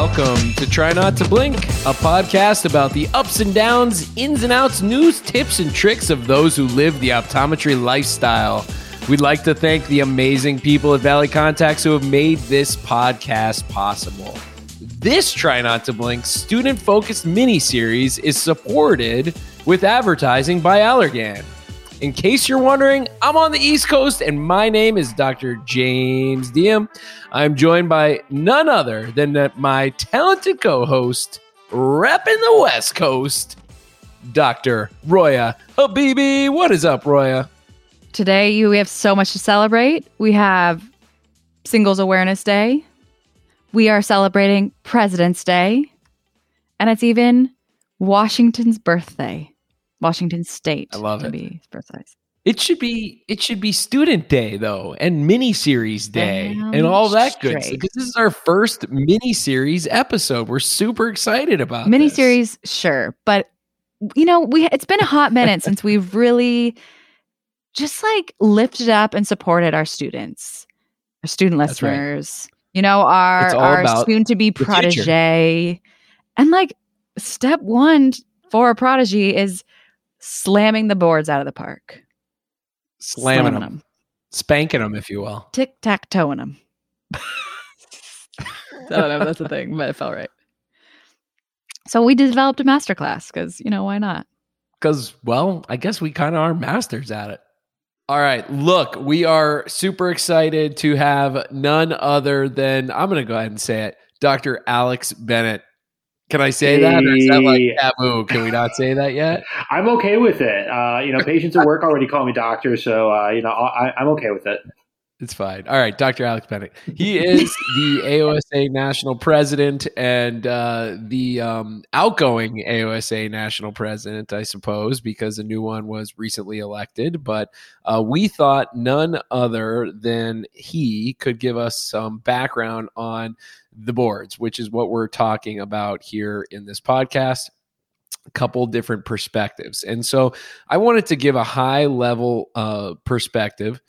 welcome to Try Not to Blink, a podcast about the ups and downs, ins and outs, news, tips, and tricks of those who live the optometry lifestyle. We'd like to thank the amazing people at Valley Contax who have made this podcast possible. This Try Not to Blink student focused mini series is supported with advertising by Allergan. In case you're wondering, I'm on the East Coast and my name is Dr. James Deom. I'm joined by none other than my talented co host, repping the West Coast, Dr. Roya Habibi. What is up, Roya? Today, we have so much to celebrate. We have Singles Awareness Day. We are celebrating President's Day. And it's even Washington's birthday. Washington State. I love to it. be precise. It should be it should be student day though, and mini series day, Damn and all that good stuff. Because this is our first mini series episode. We're super excited about this. Miniseries, sure, but you know, we it's been a hot minute since we've really just like lifted up and supported our students, our student That's right. listeners. You know, our our soon to be protege, and like step one for a prodigy is slamming the boards out of the park, slamming them, spanking them, if you will. tic tac toeing them. I don't know if that's a thing, but it felt right. So we developed a masterclass because you know why not? Because, well, I guess we kind of are masters at it. All right. Look, we are super excited to have none other than, I'm going to go ahead and say it, Dr. Alex Bennett. Can I say that? Or is that like taboo? Can we not say that yet? I'm okay with it. Uh, you know, patients at work already call me doctor, so uh, you know I, I'm okay with it. It's fine. All right, Dr. Alex Bennett. He is the AOSA national president and uh, the um, outgoing AOSA national president, I suppose, because a new one was recently elected. But uh, we thought none other than he could give us some background on the boards, which is what we're talking about here in this podcast. A couple different perspectives. And so I wanted to give a high level uh, perspective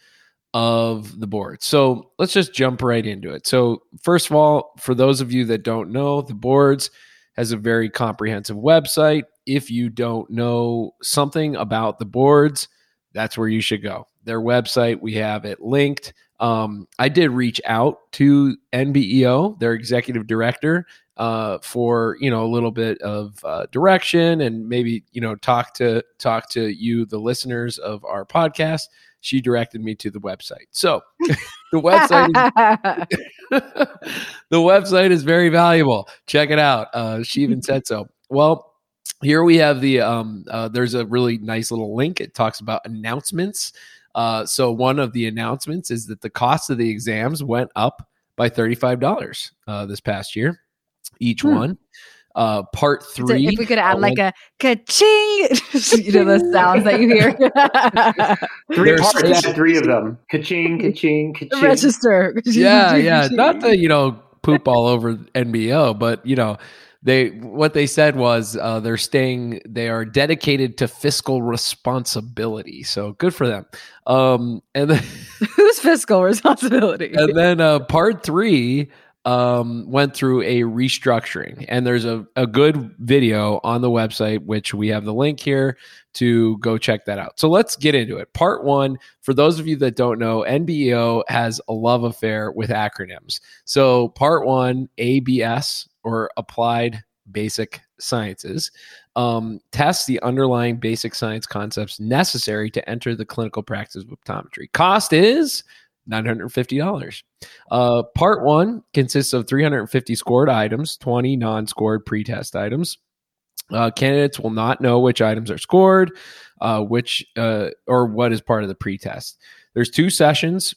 of the board. So let's just jump right into it. So, first of all, for those of you that don't know, the boards has a very comprehensive website. If you don't know something about the boards, that's where you should go. Their website, we have it linked. Um, I did reach out to NBEO, their executive director, uh, for you know a little bit of uh, direction and maybe you know talk to talk to you, the listeners of our podcast she directed me to the website. So the website is, the website is very valuable. Check it out. Uh, she even said so. Well, here we have the um, uh, there's a really nice little link. It talks about announcements. Uh, so one of the announcements is that the cost of the exams went up by thirty five dollars uh, this past year, each Hmm. one. Uh, part So three. if we could add uh, like a ka-ching, you know the sounds that you hear. Three There's- parts, yeah, three of them. Ka-ching, ka-ching, ka-ching. Register. yeah, yeah. Not to you know poop all over NBEO, but you know they what they said was uh, they're staying. They are dedicated to fiscal responsibility. So good for them. Um, and then who's fiscal responsibility? and then uh, part three um, went through a restructuring, and there's a, a good video on the website, which we have the link here to go check that out. So let's get into it. Part one, for those of you that don't know, NBEO has a love affair with acronyms. So part one, ABS or Applied Basic Sciences. Um, tests the underlying basic science concepts necessary to enter the clinical practice of optometry. Cost is $950. Uh, part one consists of 350 scored items, 20 non scored pretest items. Uh, candidates will not know which items are scored, uh, which uh, or what is part of the pretest. There's two sessions,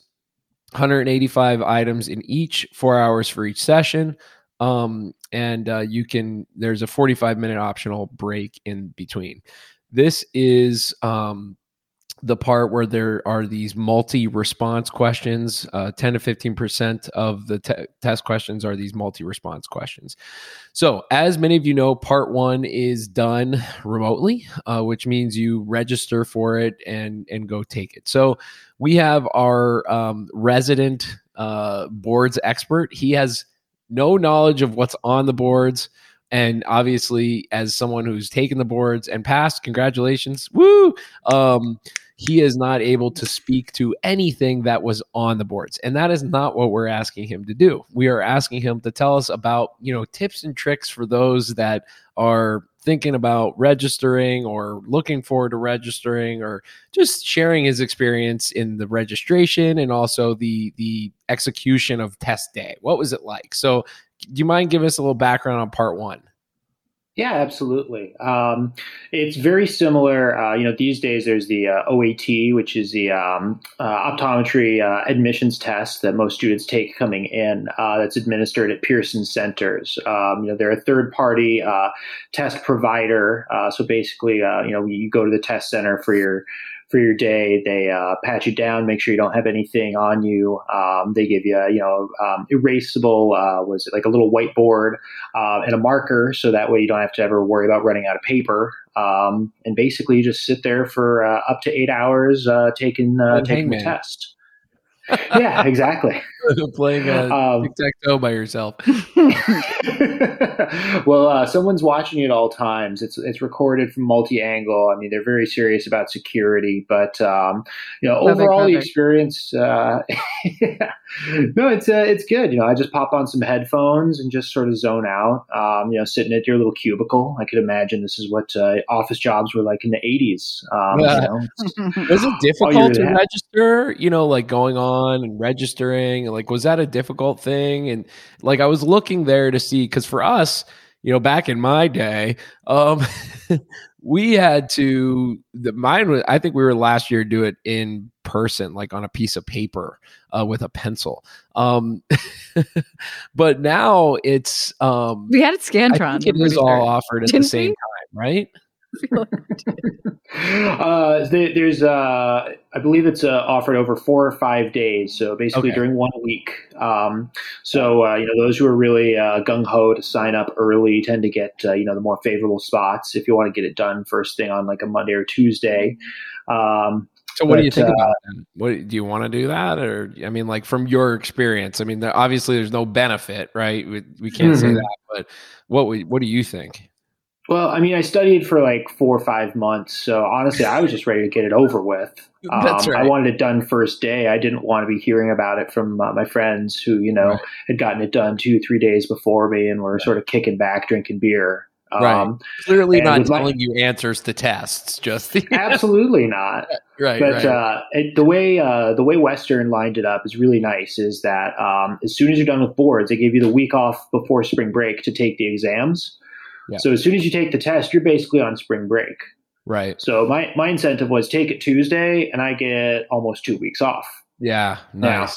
185 items in each, four hours for each session. Um, and uh, you can, there's a 45 minute optional break in between. This is um, the part where there are these multi-response questions. Uh, 10 to 15 percent of the te- test questions are these multi-response questions. So, as many of you know, part one is done remotely, uh, which means you register for it and and go take it. So, we have our um, resident uh, boards expert. He has no knowledge of what's on the boards. And obviously, as someone who's taken the boards and passed, congratulations, woo! Um, he is not able to speak to anything that was on the boards. And that is not what we're asking him to do. We are asking him to tell us about you know tips and tricks for those that are thinking about registering or looking forward to registering or just sharing his experience in the registration and also the the execution of test day. What was it like? So do you mind giving us a little background on part one yeah, absolutely. Um, it's very similar. Uh, you know, these days there's the uh, OAT, which is the um, uh, optometry uh, admissions test that most students take coming in. Uh, that's administered at Pearson Centers. Um, you know, they're a third-party uh, test provider. so basically, you know, you go to the test center for your for your day. They uh, pat you down, make sure you don't have anything on you. Um, they give you, you know, um, erasable, uh, was it like a little whiteboard uh, and a marker, so that way you don't have to ever worry about running out of paper. Um, and basically, you just sit there for uh, up to eight hours uh, taking uh, taking the test yeah, exactly. Playing a um, tic tac toe by yourself. well, uh, someone's watching it all times. It's it's recorded from multi angle. I mean, they're very serious about security, but um, you know, perfect, overall perfect. the experience. Uh, yeah. No, it's uh, it's good. You know, I just pop on some headphones and just sort of zone out. Um, you know, sitting at your little cubicle. I could imagine this is what uh, office jobs were like in the '80s. Um, you know, was it difficult to register? You know, like going on and registering. Like, was that a difficult thing? And like, I was looking there to see because for us, you know, back in my day, um, we had to. The mine was. I think we were last year do it in person, like on a piece of paper uh, with a pencil. Um, but now it's. Um, we had it Scantron. It it is all offered at Didn't the same we? time, right? uh, there's, uh, I believe it's uh, offered over four or five days. So basically okay. during one week. Um, so, uh, you know, those who are really uh, gung ho to sign up early tend to get, uh, you know, the more favorable spots if you want to get it done first thing on like a Monday or Tuesday. Um, so what but, do you think uh, about that? What do you want to do that, or I mean, like from your experience? I mean, there, obviously there's no benefit, right? We, we can't mm-hmm. say that, but what what do you think? Well, I mean, I studied for like four or five months, so honestly, I was just ready to get it over with. Um, That's right. I wanted it done first day. I didn't want to be hearing about it from uh, my friends who, you know, right. had gotten it done two, three days before me and were right. sort of kicking back, drinking beer. Right. Um, Clearly not telling my, you answers to tests. Just absolutely not. right. But right. Uh, it, the way uh, the way Western lined it up is really nice. Is that um, as soon as you're done with boards, they give you the week off before spring break to take the exams. Yeah. So as soon as you take the test, you're basically on spring break. Right. So my my incentive was take it Tuesday, and I get almost two weeks off. Yeah, nice. Now,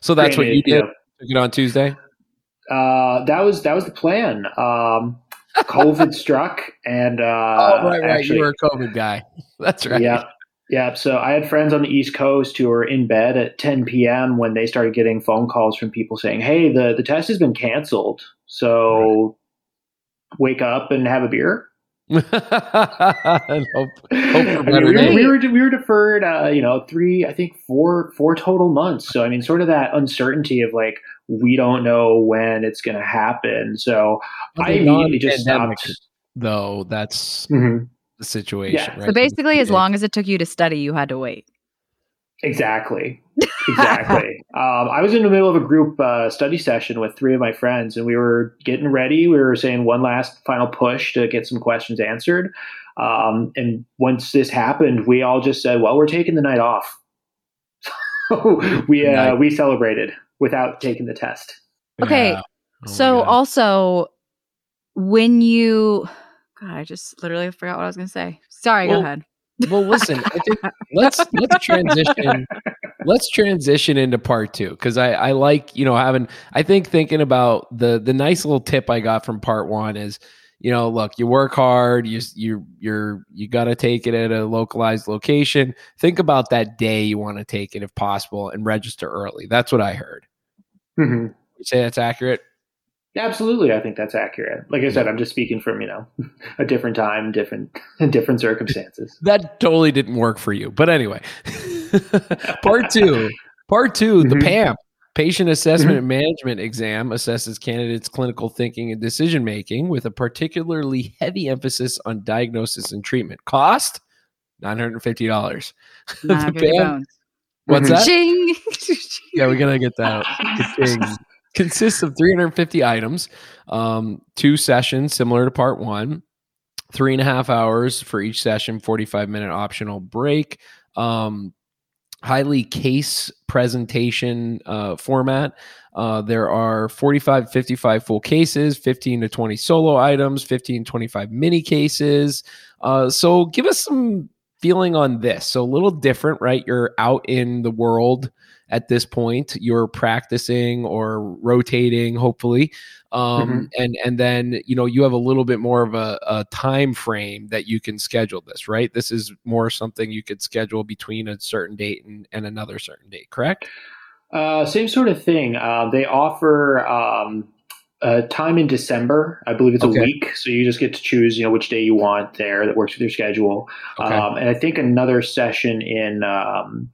so that's granted, what you did. You know, Took it on Tuesday. Uh, that was that was the plan. Um, COVID struck, and uh, oh right, right, actually, you were a COVID guy. That's right. Yeah, yeah. So I had friends on the East Coast who were in bed at 10 p.m. when they started getting phone calls from people saying, "Hey, the the test has been canceled." So wake up and have a beer. hope, hope I mean, we, were, we, were, we were deferred, uh, you know, three, I think four, four total months. So I mean, sort of that uncertainty of like we don't know when it's going to happen. So I immediately just stopped. Though that's mm-hmm. the situation. Yeah. Right? So basically, as long as it took you to study, you had to wait. Exactly. Exactly. um, I was in the middle of a group uh, study session with three of my friends, and we were getting ready. We were saying one last final push to get some questions answered. Um, and once this happened, we all just said, "Well, we're taking the night off." So we uh, we celebrated without taking the test. Okay. Yeah. Oh so also, when you, God, I just literally forgot what I was going to say. Sorry. Well, go ahead. Well, listen, I think let's let's transition. Let's transition into part two because I, I like you know having. I think thinking about the the nice little tip I got from part one is, you know, look, you work hard, you you you're you got to take it at a localized location. Think about that day you want to take it if possible, and register early. That's what I heard. Mm-hmm. You say that's accurate. Absolutely, I think that's accurate. Like I said, I'm just speaking from you know a different time, different different circumstances. That totally didn't work for you, but anyway. part two, part 2 mm-hmm. the PAMP Patient assessment and management exam assesses candidates' clinical thinking and decision making with a particularly heavy emphasis on diagnosis and treatment. Cost $950. The 950 band- bones. What's Mhm. that? Ching. Yeah, we're gonna get that. Consists of 350 items, um, two sessions similar to part one, three and a half hours for each session, 45 minute optional break. Um, highly case presentation uh, format. Uh, there are 45, 55 full cases, 15 to 20 solo items, 15, 25 mini cases. Uh, so give us some feeling on this. So a little different, right? You're out in the world at this point. You're practicing or rotating, hopefully. Um, and and then you know you have a little bit more of a, a time frame that you can schedule this right this is more something you could schedule between a certain date and, and another certain date correct Uh, same sort of thing. Uh, they offer um, a time in December. I believe it's Okay. a week, so you just get to choose, you know, which day you want there that works with your schedule. Okay. Um, and I think another session in um,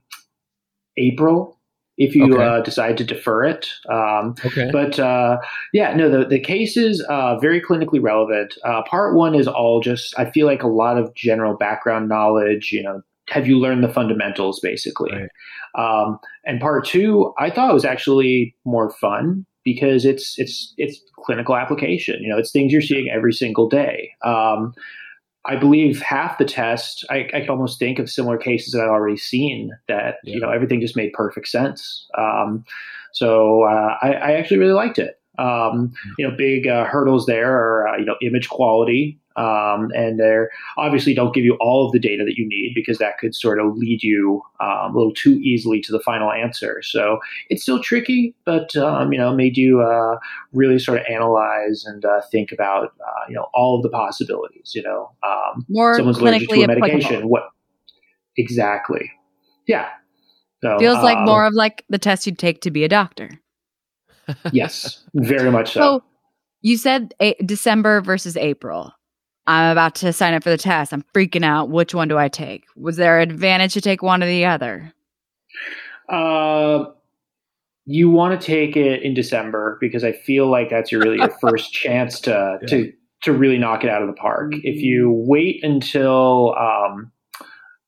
April if you Okay. uh, decide to defer it. Um, okay but uh, yeah, no, the the case is uh, very clinically relevant. Uh, part one is all just I feel like a lot of general background knowledge. You know, have you learned the fundamentals basically? Right. Um, and part two, I thought was actually more fun because it's it's it's clinical application. You know, it's things you're seeing every single day. Um, I believe half the test, I, I can almost think of similar cases that I've already seen that, Yeah. you know, everything just made perfect sense. Um, so uh, I, I actually really liked it. Um, you know, big uh, hurdles there are, uh, you know, image quality. Um, and they're obviously don't give you all of the data that you need because that could sort of lead you um, a little too easily to the final answer. So it's still tricky, but, um, you know, made you uh, really sort of analyze and uh, think about, uh, you know, all of the possibilities, you know, um, More someone's allergic to clinically a medication. applicable. What exactly? Yeah. So, Feels like um, more of like the test you'd take to be a doctor. Yes, very much so. So you said a- December versus April. I'm about to sign up for the test. I'm freaking out. Which one do I take? Was there an advantage to take one or the other? Uh, you want to take it in December because I feel like that's your really your first chance to Yeah. to to really knock it out of the park. If you wait until um,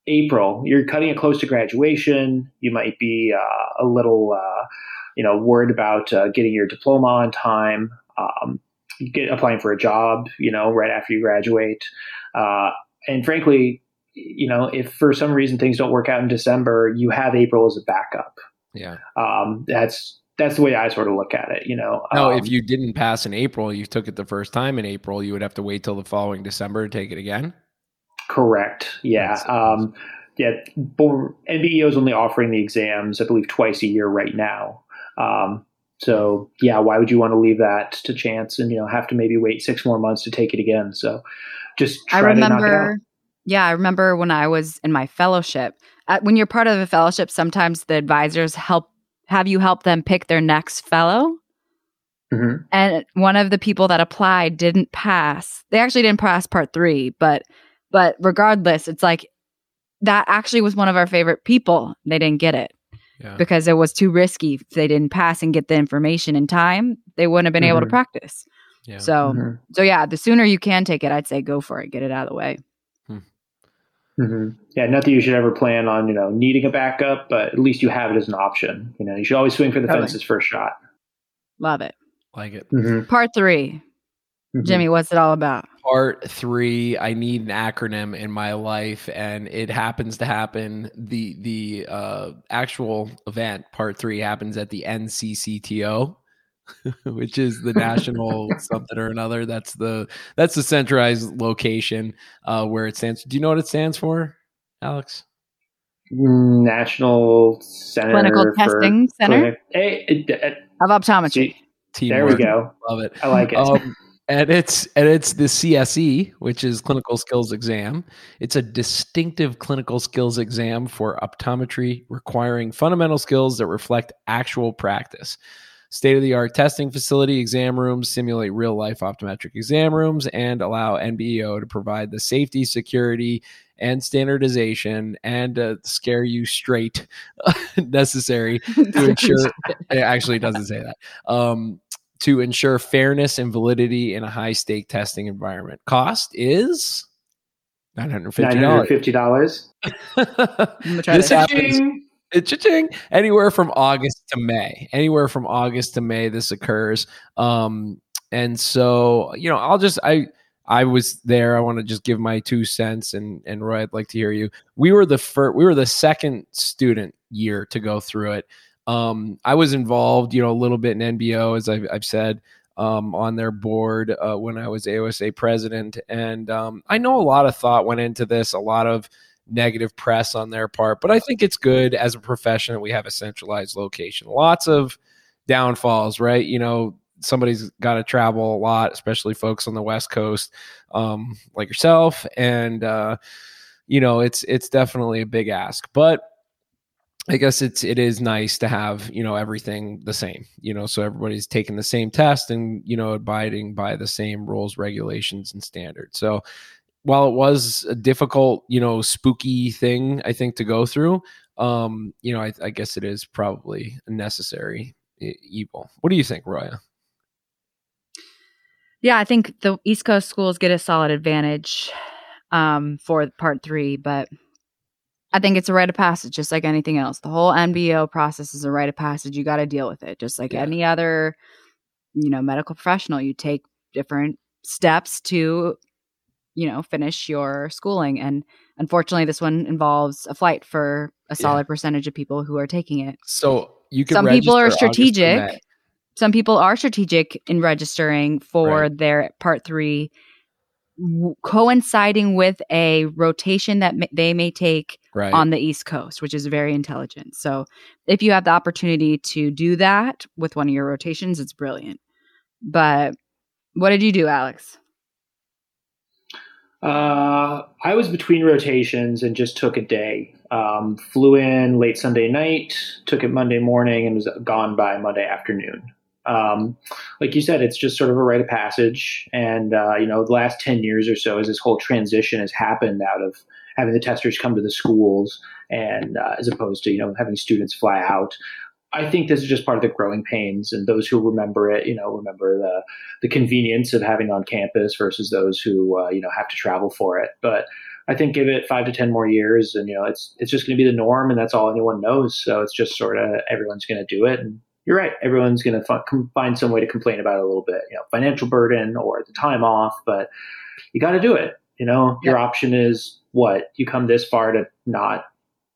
April, you're cutting it close to graduation. You might be uh, a little, uh, you know, worried about uh, getting your diploma on time. Um, you get applying for a job, you know, right after you graduate. Uh, and frankly, you know, if for some reason things don't work out in December, you have April as a backup. yeah Um, that's that's the way I sort of look at it. You know, no um, if you didn't pass in april you took it the first time in april you would have to wait till the following december to take it again correct, yeah, um, yeah. NBEO is only offering the exams, I believe, twice a year right now. Um, so yeah, why would you want to leave that to chance and you know have to maybe wait six more months to take it again? So just try I to knock it out. remember. Yeah, I remember when I was in my fellowship. Uh, when you're part of a fellowship, sometimes the advisors help have you help them pick their next fellow. Mhm. And one of the people that applied didn't pass. They actually didn't pass part three, but but regardless, it's like that actually was one of our favorite people. They didn't get it yeah because it was too risky. If they didn't pass and get the information in time, they wouldn't have been able to Mhm. practice. yeah So Mhm. so yeah, the sooner you can take it, I'd say go for it. Get it out of the way. hmm Yeah, not that you should ever plan on you know needing a backup, but at least you have it as an option. You know, you should always swing for the Totally. fences first shot. Love it. like it Mm-hmm. Part 3 Jimmy, what's it all about? Part three i need an acronym in my life and it happens to happen. The the uh actual event part three happens at the nccto which is the national something or another. That's the that's the centralized location uh where it stands. Do you know what it stands for alex? National Center Clinical for Testing Center? Clinic- Hey, it- it- of optometry. see, there we go. love it. I like it. um, and it's and it's the CSE, which is clinical skills exam. It's a distinctive clinical skills exam for optometry, requiring fundamental skills that reflect actual practice. State of the art testing facility, exam rooms simulate real life optometric exam rooms and allow NBEO to provide the safety, security, and standardization and uh, scare you straight necessary to ensure. it actually doesn't say that. Um, to ensure fairness and validity in a high stake testing environment. Cost is nine hundred fifty dollars. this happens. Cha-ching. Anywhere from August to May. Anywhere from August to May, this occurs. Um, and so, you know, I'll just I I was there. I want to just give my two cents, and and Roy, I'd like to hear you. We were the first. We were the second student year to go through it. Um, I was involved, you know, a little bit in NBEO, as I've, I've said, um, on their board uh, when I was AOSA president, and um, I know a lot of thought went into this, a lot of negative press on their part, but I think it's good as a profession that we have a centralized location. Lots of downfalls, right? You know, somebody's got to travel a lot, especially folks on the West Coast, um, like yourself, and uh, you know, it's it's definitely a big ask, but I guess it's it is nice to have you know everything the same you know so everybody's taking the same test and you know abiding by the same rules regulations and standards. So while it was a difficult you know spooky thing I think to go through um you know I, I guess it is probably a necessary evil. What do you think Roya? Yeah I think the East Coast schools get a solid advantage um for part three but I think it's a rite of passage, just like anything else. The whole NBEO process is a rite of passage. You got to deal with it, just like yeah. any other, you know, medical professional. You take different steps to, you know, finish your schooling. And unfortunately, this one involves a flight for a solid yeah. percentage of people who are taking it. So you can. Some people are strategic. Some people are strategic in registering for right. their part three coinciding with a rotation that they may take right. on the East Coast, which is very intelligent. So, if you have the opportunity to do that with one of your rotations, it's brilliant. But what did you do, Alex? Uh, I was between rotations and just took a day. Um, flew in late Sunday night, took it Monday morning, and was gone by Monday afternoon. Um, like you said, it's just sort of a rite of passage. And, uh, you know, the last 10 years or so, as this whole transition has happened out of having the testers come to the schools and uh, as opposed to, you know, having students fly out. I think this is just part of the growing pains, and those who remember it, you know, remember the the convenience of having on campus versus those who, uh, you know, have to travel for it. But I think give it five to ten more years, and you know, it's it's just going to be the norm, and that's all anyone knows. So it's just sort of everyone's going to do it, and you're right. Everyone's going to f- find some way to complain about it a little bit, you know, financial burden or the time off, but you got to do it. You know, yeah. your option is what? You come this far to not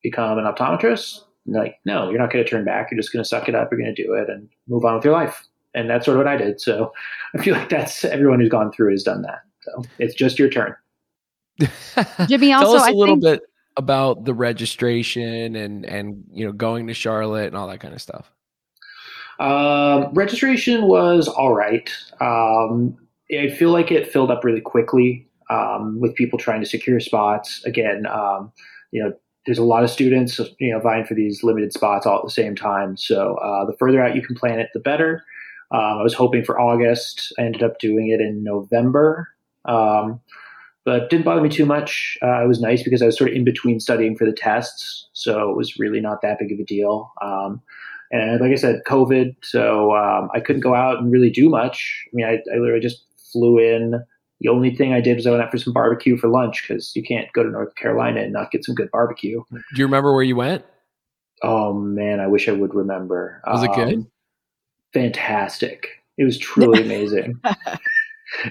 become an optometrist? Like, no, you're not going to turn back. You're just going to suck it up. You're going to do it and move on with your life. And that's sort of what I did. So I feel like that's everyone who's gone through has done that. So it's just your turn. Jimmy, also, Tell us a I little think- bit about the registration and and you know going to Charlotte and all that kind of stuff. Um, registration was all right. Um, I feel like it filled up really quickly um, with people trying to secure spots. Again, um, you know, there's a lot of students, you know, vying for these limited spots all at the same time. So uh, the further out you can plan it, the better. Um, I was hoping for August. I ended up doing it in November um, but didn't bother me too much. Uh, it was nice because I was sort of in between studying for the tests, so it was really not that big of a deal. Um, and like I said, COVID, so um, I couldn't go out and really do much. I mean, I, I, literally just flew in. The only thing I did was I went out for some barbecue for lunch because you can't go to North Carolina and not get some good barbecue. Do you remember where you went? Oh man, I wish I would remember. Was it good? Um, fantastic. It was truly amazing.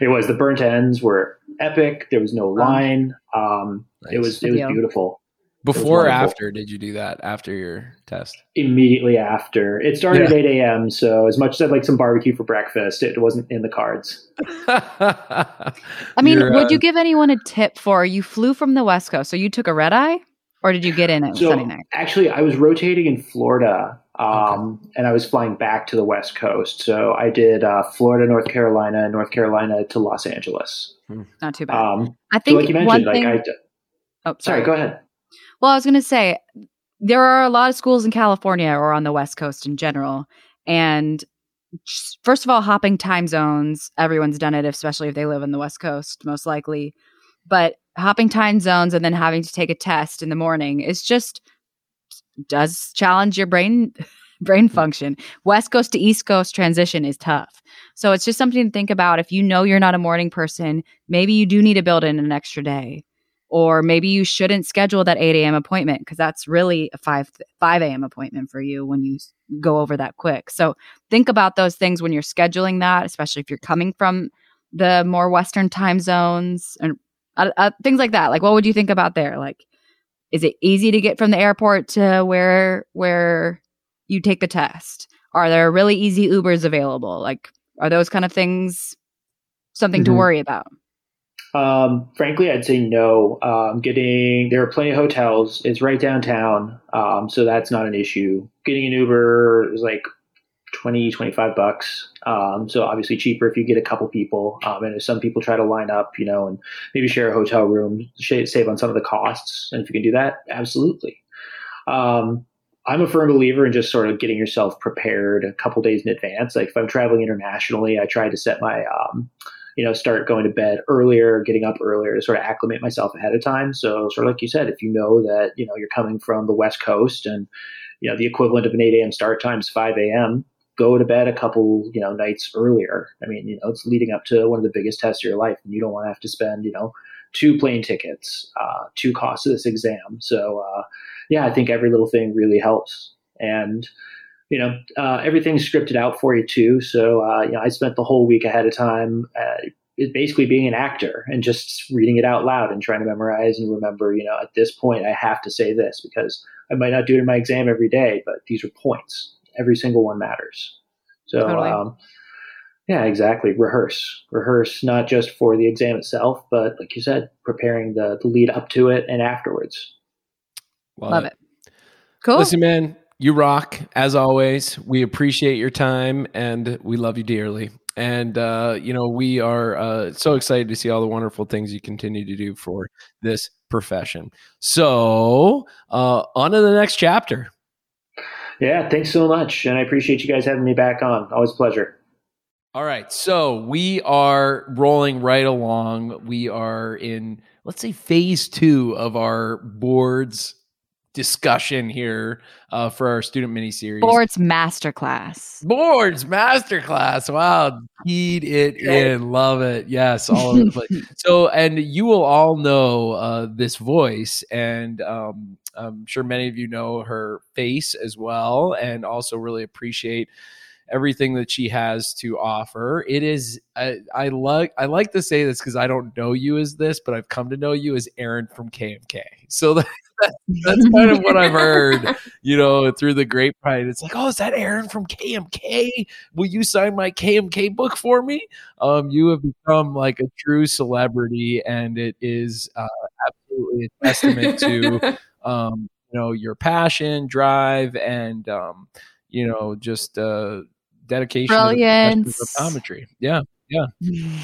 it was. The burnt ends were epic. There was no line. Um, nice. It was it was beautiful. Before or after did you do that? After your test? Immediately after. It started yeah. at 8 a.m. So as much as I'd like some barbecue for breakfast, it wasn't in the cards. I mean, You're, would uh, you give anyone a tip for you flew from the West Coast? So you took a red eye? Or did you get in at so Sunday night? Actually, I was rotating in Florida, um, okay. and I was flying back to the West Coast. So I did uh, Florida, North Carolina, North Carolina to Los Angeles. Hmm. Not too bad. Um, I think, so like you mentioned, thing, like I. Oh, sorry. sorry. Go ahead. Well, I was going to say there are a lot of schools in California or on the West Coast in general. And first of all, hopping time zones, everyone's done it, especially if they live on the West Coast, most likely. But hopping time zones and then having to take a test in the morning is just does challenge your brain brain mm. function. West Coast to East Coast transition is tough. So it's just something to think about. If you know you're not a morning person, maybe you do need to build in an extra day. Or maybe you shouldn't schedule that 8 a.m. appointment because that's really a 5 5 a.m. appointment for you when you go over that quick. So think about those things when you're scheduling that, especially if you're coming from the more Western time zones and uh, uh, things like that. Like, what would you think about there? Like, is it easy to get from the airport to where where you take the test? Are there really easy Ubers available? Like, are those kind of things something mm-hmm. to worry about? Um, frankly, I'd say no. Um, getting there are plenty of hotels. It's right downtown, um, so that's not an issue. Getting an Uber is like 20, 25 bucks. Um, so obviously cheaper if you get a couple people. Um, and if some people try to line up, you know, and maybe share a hotel room, save on some of the costs. And if you can do that, absolutely. Um, I'm a firm believer in just sort of getting yourself prepared a couple days in advance. Like if I'm traveling internationally, I try to set my, you know, start going to bed earlier, getting up earlier to sort of acclimate myself ahead of time. So sort of like you said, if you know that, you know, you're coming from the West Coast and, you know, the equivalent of an 8 a.m. start time is 5 a.m., go to bed a couple, you know, nights earlier. I mean, you know, it's leading up to one of the biggest tests of your life, and you don't want to have to spend, you know, two plane tickets, uh, two costs of this exam. So, uh, yeah, I think every little thing really helps. And, you know, uh, everything's scripted out for you too. So, uh, you know, I spent the whole week ahead of time uh, basically being an actor and just reading it out loud and trying to memorize and remember, you know, at this point, I have to say this because I might not do it in my exam every day, but these are points every single one matters. So, totally. um, yeah, exactly. Rehearse, rehearse not just for the exam itself, but like you said, preparing the, the lead up to it and afterwards. Love, Love it. it. Cool. Listen, man, you rock as always. We appreciate your time and we love you dearly. And uh, you know, we are uh, so excited to see all the wonderful things you continue to do for this profession. So, uh, on to the next chapter. Yeah, thanks so much. And I appreciate you guys having me back on. Always a pleasure. All right. So we are rolling right along. We are in, let's say, phase two of our boards discussion here uh, for our student mini series. Boards masterclass. Boards masterclass. Wow, keyed it in. Love it. Yes, all of it. so, and you will all know uh, this voice, and um, I'm sure many of you know her face as well, and also really appreciate everything that she has to offer. It is I, I like I like to say this because I don't know you as this, but I've come to know you as Erin from KMK. So that, that's kind of what I've heard, you know, through the grapevine. It's like, oh, is that Erin from KMK? Will you sign my KMK book for me? Um, you have become like a true celebrity, and it is uh, absolutely a testament to um, you know your passion, drive, and um, you know just uh, dedication Brilliance. to optometry. Yeah. Yeah,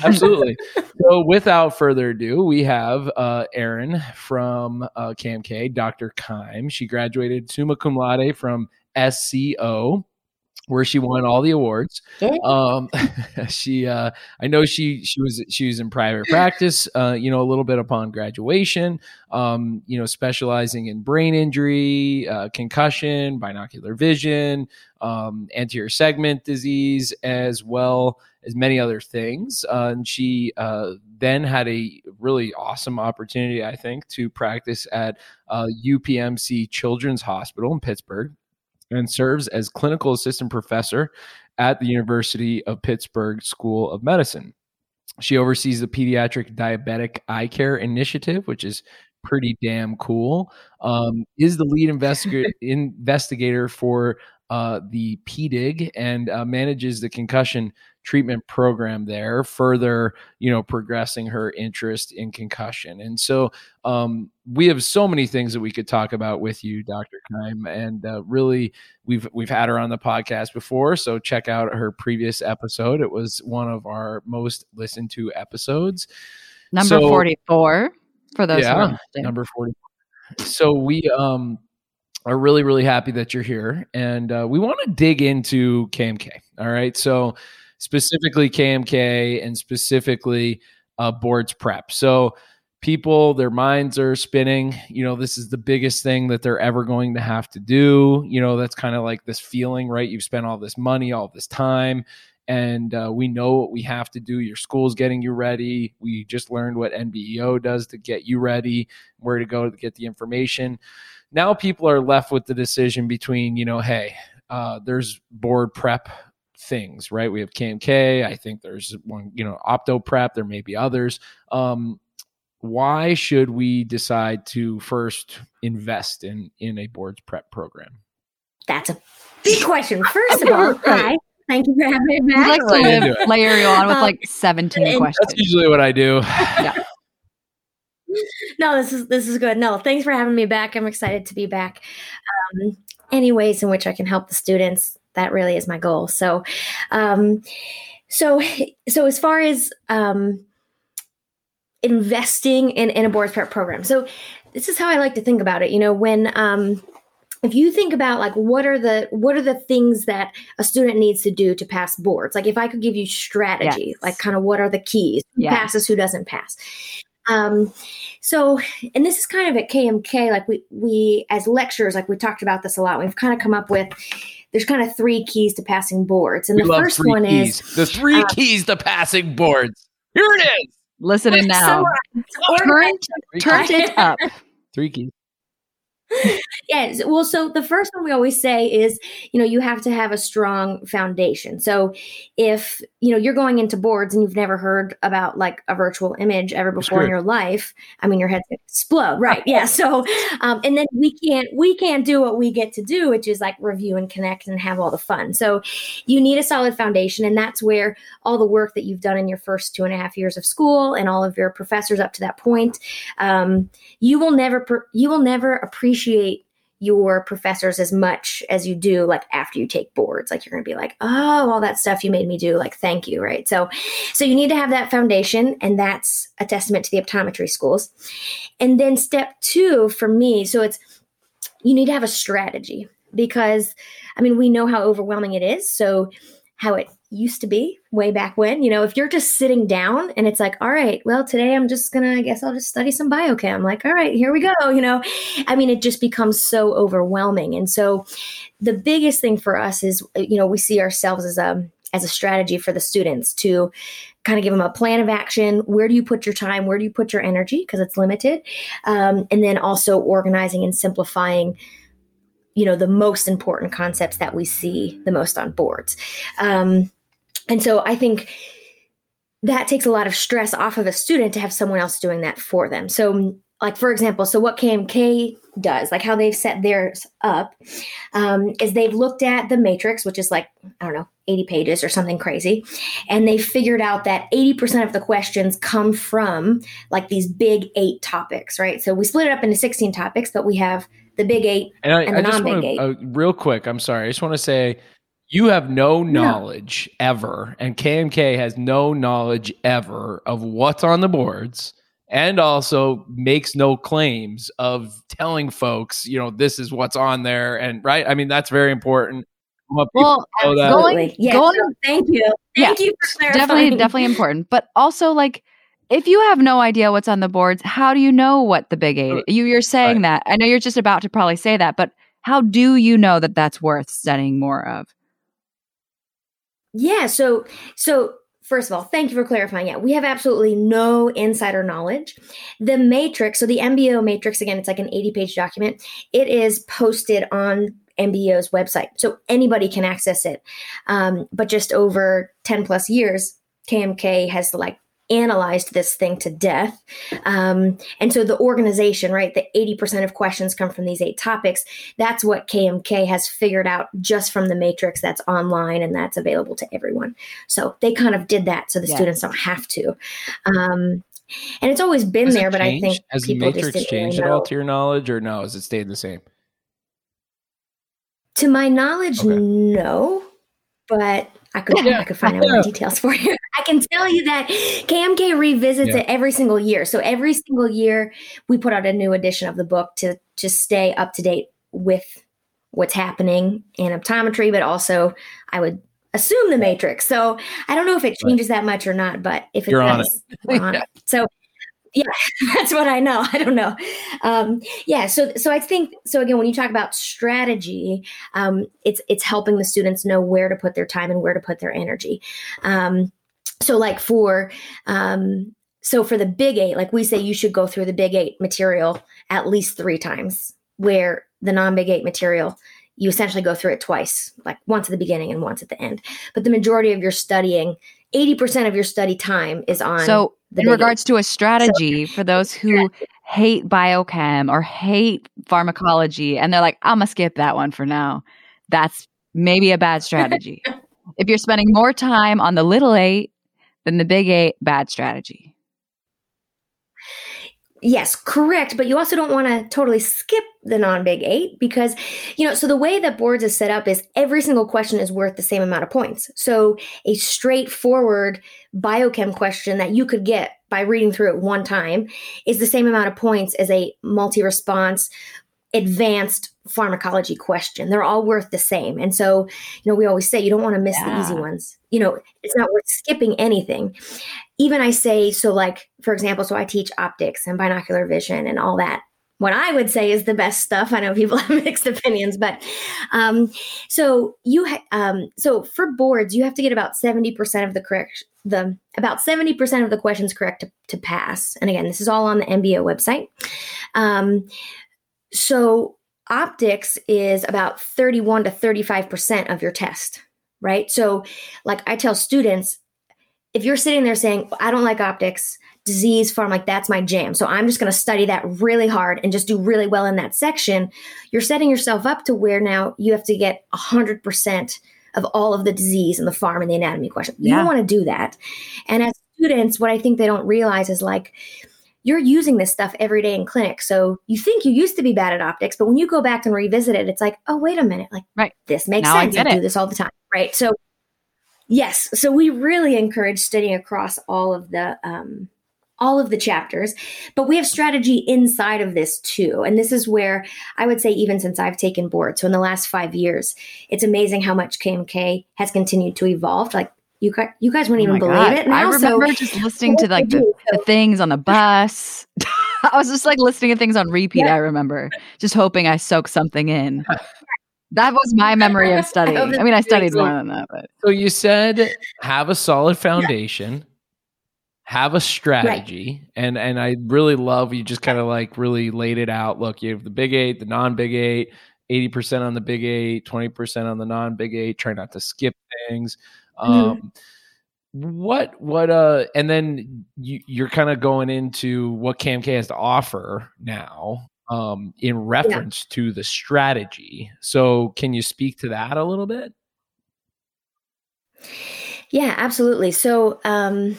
absolutely. so, without further ado, we have uh, Erin from uh, KMK, Dr. Keim. She graduated summa cum laude from SCO where she won all the awards. Um, she, uh, I know she she was she was in private practice. Uh, you know, a little bit upon graduation. Um, you know, specializing in brain injury, uh, concussion, binocular vision, um, anterior segment disease, as well as many other things. Uh, and she uh, then had a really awesome opportunity, I think, to practice at UPMC uh, Children's Hospital in Pittsburgh and serves as clinical assistant professor at the University of Pittsburgh School of Medicine. She oversees the Pediatric Diabetic Eye Care Initiative, which is pretty damn cool. Um, is the lead investigator investigator for uh, the PEDIG and uh, manages the concussion treatment program there, further, you know, progressing her interest in concussion. And so um, we have so many things that we could talk about with you, Dr. Keim, and uh, really we've we've had her on the podcast before, so check out her previous episode. It was one of our most listened to episodes. Number so, 44 for those yeah, number 40. So we um are really really happy that you're here and uh, we want to dig into KMK. All right. So specifically KMK and specifically uh, boards prep. So people their minds are spinning. You know this is the biggest thing that they're ever going to have to do. You know that's kind of like this feeling right? You've spent all this money all this time and uh, we know what we have to do. Your school's getting you ready. We just learned what nbeo does to get you ready where to go to get the information. Now people are left with the decision between you know hey uh, there's board prep things right we have kmk i think there's one you know opto prep there may be others um, why should we decide to first invest in in a boards prep program? That's a big question. First of all, hi. Thank you for having me back. I'd like to layer you on with like 17 Um, questions. That's usually what I do. no, this is this is good. No, thanks for having me back. I'm excited to be back. Um, any ways in which I can help the students, that really is my goal. So, um, so so as far as um, investing in, in a boards prep program, so this is how I like to think about it. You know, when um, if you think about like what are the what are the things that a student needs to do to pass boards like if i could give you strategy Yes. like kind of what are the keys who Yeah. passes who doesn't pass um so and this is kind of at kmk like we we as lecturers like we talked about this a lot we've kind of come up with there's kind of three keys to passing boards and We the love first three one keys. is the three uh, keys to passing boards. Here it is. Listen in now. or- Turn, Three turn it up. Three keys. Yes. Well, so the first one we always say is, you know, you have to have a strong foundation. So if, you know, you're going into boards and you've never heard about like a virtual image ever before in your life, I mean, your head's going to explode. Right. Yeah. So, um, and then we can't, we can't do what we get to do, which is like review and connect and have all the fun. So you need a solid foundation. And that's where all the work that you've done in your first two and a half years of school and all of your professors up to that point, um, you will never, you will never appreciate your professors as much as you do like after you take boards. Like you're going to be like oh all that stuff you made me do like thank you right? So so you need to have that foundation and that's a testament to the optometry schools. And then step 2 for me so it's you need to have a strategy because i mean we know how overwhelming it is so how it used to be way back when you know if you're just sitting down and it's like all right well today i'm just gonna i guess i'll just study some biochem like all right here we go you know I mean, it just becomes so overwhelming. And so, the biggest thing for us is, you know, we see ourselves as a as a strategy for the students to kind of give them a plan of action. Where do you put your time? Where do you put your energy? Because it's limited. Um, and then also organizing and simplifying. You know the most important concepts that we see the most on boards, um, and so I think that takes a lot of stress off of a student to have someone else doing that for them. So like for example so what kmk does like how they've set theirs up um, is they've looked at the matrix which is like i don't know 80 pages or something crazy and they figured out that 80% of the questions come from like these big eight topics right so we split it up into 16 topics but we have the big eight And I, And the non-big eight. uh, real quick, I'm sorry. I just want to say you have no knowledge ever, and KMK has no knowledge ever of what's on the boards, and also makes no claims of telling folks, you know, this is what's on there. And right, I mean, that's very important. I Well, know that. going- Absolutely. yeah, going- thank you thank you for clarifying definitely definitely important but also like if you have no idea what's on the boards how do you know what the big eight you you're saying Right. that i know you're just about to probably say that but how do you know that that's worth studying more of Yeah, so so first of all, thank you for clarifying. Yeah, we have absolutely no insider knowledge. The matrix, so the NBEO matrix again, it's like an 80-page document. It is posted on NBEO's website. So anybody can access it. Um, but just over 10 plus years, KMK has like analyzed this thing to death. Um, and so the organization, right, the 80% of questions come from these eight topics. That's what KMK has figured out just from the matrix that's online and that's available to everyone. So they kind of did that so the Yes. students don't have to. Um, and it's always been Has there, but I think has the people just matrix didn't really changed at all to your knowledge, or no? Has it stayed the same? To my knowledge, Okay. no. But I could Yeah. I could find out more details for you. I can tell you that KMK revisits Yeah. it every single year. So every single year we put out a new edition of the book to just stay up to date with what's happening in optometry, but also I would assume the matrix. So I don't know if it changes that much or not, but if it You're on does, on Yeah. it. So yeah, that's what I know. I don't know. Um, yeah, so so I think so. Again, when you talk about strategy, um, it's it's helping the students know where to put their time and where to put their energy. Um, so, like for um, so for the big eight, like we say, you should go through the big eight material at least three times. Where the non big eight material, you essentially go through it twice, like once at the beginning and once at the end. But the majority of your studying 80% of your study time is on. So, in regards to a strategy so, for those who hate biochem or hate pharmacology and they're like, I'm going to skip that one for now, that's maybe a bad strategy. if you're spending more time on the little eight than the big eight, bad strategy. Yes, correct. But you also don't want to totally skip the non big eight because, you know, so the way that boards is set up is every single question is worth the same amount of points. So a straightforward biochem question that you could get by reading through it one time is the same amount of points as a multi response advanced pharmacology question. They're all worth the same. And so, you know, we always say you don't want to miss yeah. the easy ones. You know, it's not worth skipping anything. Even I say, so like, for example, so I teach optics and binocular vision and all that. What I would say is the best stuff. I know people have mixed opinions, but um, so you ha- um, so for boards, you have to get about seventy percent of the correct the about seventy percent of the questions correct to, to pass. And again, this is all on the NBEO website. Um, so optics is about 31 to 35% of your test, right? So, like I tell students, if you're sitting there saying, I don't like optics, disease farm, like that's my jam. So I'm just going to study that really hard and just do really well in that section. You're setting yourself up to where now you have to get 100% of all of the disease and the farm and the anatomy question. You yeah. don't want to do that. And as students, what I think they don't realize is like, you're using this stuff every day in clinic. So you think you used to be bad at optics, but when you go back and revisit it, it's like, oh, wait a minute. Like, right. this makes now sense. I, I do this all the time. Right. So, yes. So we really encourage studying across all of the, um, all of the chapters, but we have strategy inside of this too. And this is where I would say, even since I've taken board, so in the last five years, it's amazing how much KMK has continued to evolve. Like you guys, you guys wouldn't oh even believe God. it. Now, I remember so, just listening to like the, the, things on the bus. I was just like listening to things on repeat. Yeah. I remember just hoping I soaked something in. That was my memory of studying. I mean, I studied more than that, but so you said have a solid foundation, have a strategy, right. and and I really love you just kind of like really laid it out. Look, you have the big eight, the non big eight, eighty percent on the big eight, twenty percent on the non big eight. Try not to skip things. Mm-hmm. Um, mm-hmm. What what uh, and then you, you're kind of going into what KMK has to offer now um, in reference yeah. to the strategy. So, can you speak to that a little bit? Yeah, absolutely. So, um,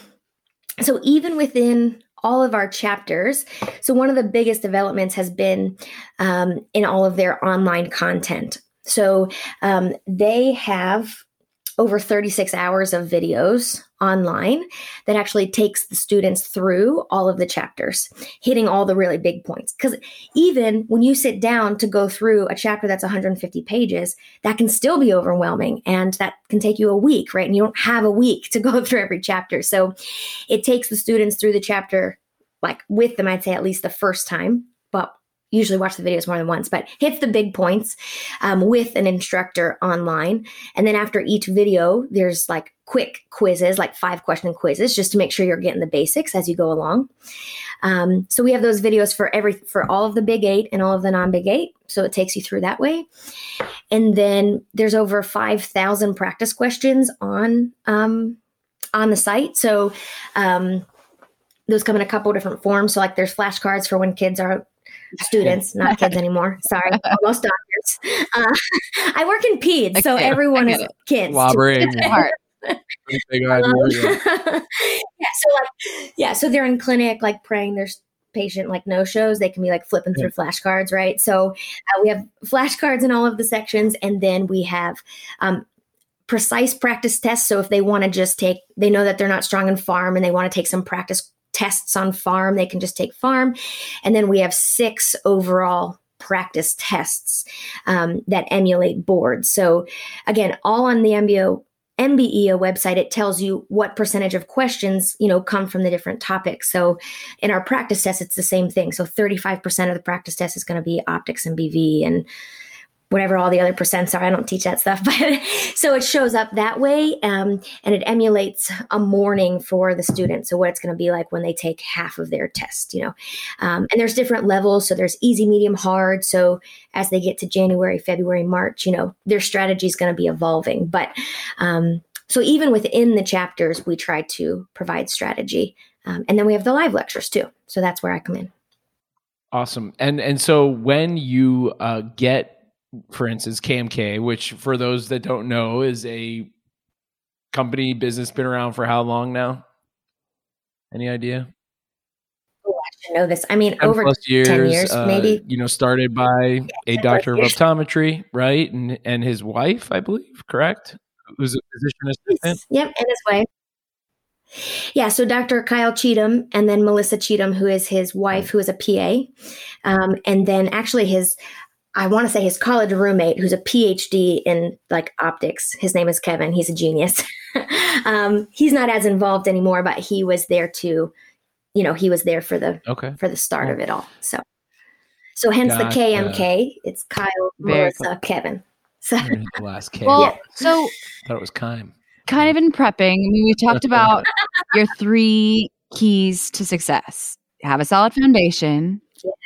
so even within all of our chapters, so one of the biggest developments has been um, in all of their online content. So um, they have over 36 hours of videos online that actually takes the students through all of the chapters, hitting all the really big points. Because even when you sit down to go through a chapter that's 150 pages, that can still be overwhelming and that can take you a week, right? And you don't have a week to go through every chapter. So it takes the students through the chapter like with them, I'd say at least the first time, usually watch the videos more than once, but hits the big points um, with an instructor online. And then after each video, there's like quick quizzes, like five question quizzes, just to make sure you're getting the basics as you go along. Um, so we have those videos for every for all of the big eight and all of the non-big eight. So it takes you through that way. And then there's over five thousand practice questions on um, on the site. So um, those come in a couple different forms. So like there's flashcards for when kids are students, not kids anymore. Sorry, almost doctors. Uh, I work in peds, so everyone is it. kids. Wobbering. um, yeah, so like, yeah, so they're in clinic, like praying their patient like no shows. They can be like flipping through flashcards, right? So uh, we have flashcards in all of the sections, and then we have um, precise practice tests. So if they want to just take, they know that they're not strong in farm, and they want to take some practice tests on farm. They can just take farm. And then we have six overall practice tests um, that emulate boards. So again, all on the NBEO MBE website, it tells you what percentage of questions, you know, come from the different topics. So in our practice test, it's the same thing. So 35% of the practice test is going to be optics and BV and whatever all the other percents are. I don't teach that stuff, but so it shows up that way, um, and it emulates a morning for the student. So what it's going to be like when they take half of their test, you know. Um, and there's different levels. So there's easy, medium, hard. So as they get to January, February, March, you know, their strategy is going to be evolving. But um, so even within the chapters, we try to provide strategy, um, and then we have the live lectures too. So that's where I come in. Awesome. And and so when you uh, get for instance, KMK, which for those that don't know is a company business been around for how long now? Any idea? Oh, I should know this. I mean, over years, 10 years, uh, maybe. You know, started by yeah, a doctor of optometry, right? And and his wife, I believe, correct? Who's a physician assistant? Yep, and his wife. Yeah, so Dr. Kyle Cheatham and then Melissa Cheatham, who is his wife, who is a PA. Um, and then actually his I want to say his college roommate, who's a PhD in like optics. His name is Kevin. He's a genius. um, he's not as involved anymore, but he was there to, you know, he was there for the okay. for the start of it all. So, so hence gotcha. the KMK. It's Kyle, Very Melissa, cool. Kevin. So the last K. Well, yeah. so I thought it was Kime. Kind of in prepping. I mean, we talked about your three keys to success. Have a solid foundation,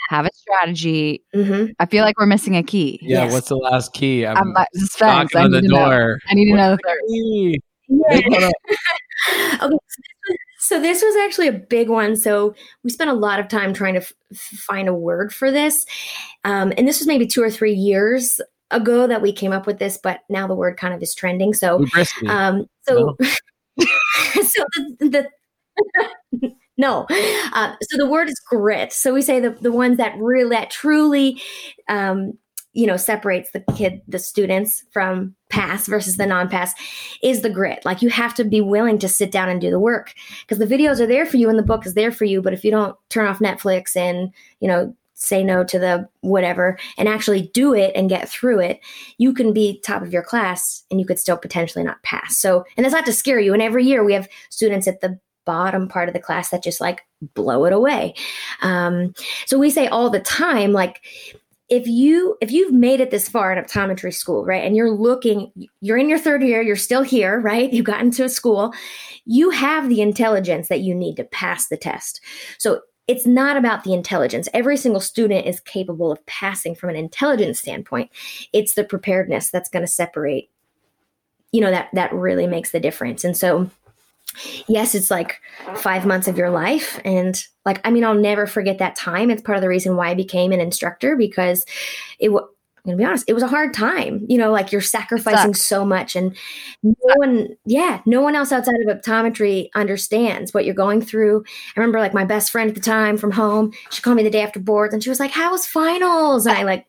have a strategy. Mm-hmm. I feel like we're missing a key. Yeah, yes. what's the last key? I'm, I'm like, suspense. I on the door. Know. I need to know the third. Yeah. okay, so this was actually a big one. So we spent a lot of time trying to f- find a word for this, um, and this was maybe two or three years ago that we came up with this. But now the word kind of is trending. So, um, so, no. so the, the no. Uh, so the word is grit. So we say the, the ones that really, that truly, um, you know, separates the kid, the students from pass versus the non-pass is the grit. Like you have to be willing to sit down and do the work because the videos are there for you and the book is there for you. But if you don't turn off Netflix and, you know, say no to the whatever and actually do it and get through it, you can be top of your class and you could still potentially not pass. So, and that's not to scare you. And every year we have students at the bottom part of the class that just like blow it away. Um, so we say all the time, like, if you if you've made it this far in optometry school right and you're looking you're in your third year you're still here right you got into a school you have the intelligence that you need to pass the test. So it's not about the intelligence. Every single student is capable of passing from an intelligence standpoint. It's the preparedness that's going to separate you know that that really makes the difference. And so yes, it's like five months of your life. And like, I mean, I'll never forget that time. It's part of the reason why I became an instructor because it was. I'm gonna be honest, it was a hard time. You know, like you're sacrificing Sucks. so much, and no one, yeah, no one else outside of optometry understands what you're going through. I remember like my best friend at the time from home, she called me the day after boards, and she was like, "How was finals?" And I like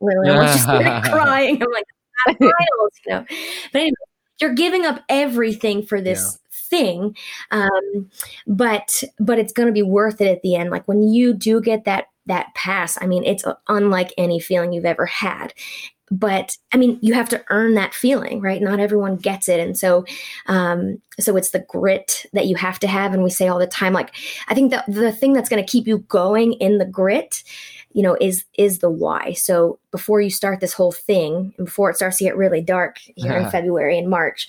literally was just crying. I'm like, finals, you know. But anyway, you're giving up everything for this thing um, but but it's going to be worth it at the end. Like when you do get that that pass i mean it's unlike any feeling you've ever had. But i mean you have to earn that feeling right? Not everyone gets it. And so um so it's the grit that you have to have. And we say all the time like i think that the thing that's going to keep you going in the grit you know is is the why. So before you start this whole thing before it starts to get really dark here in february and march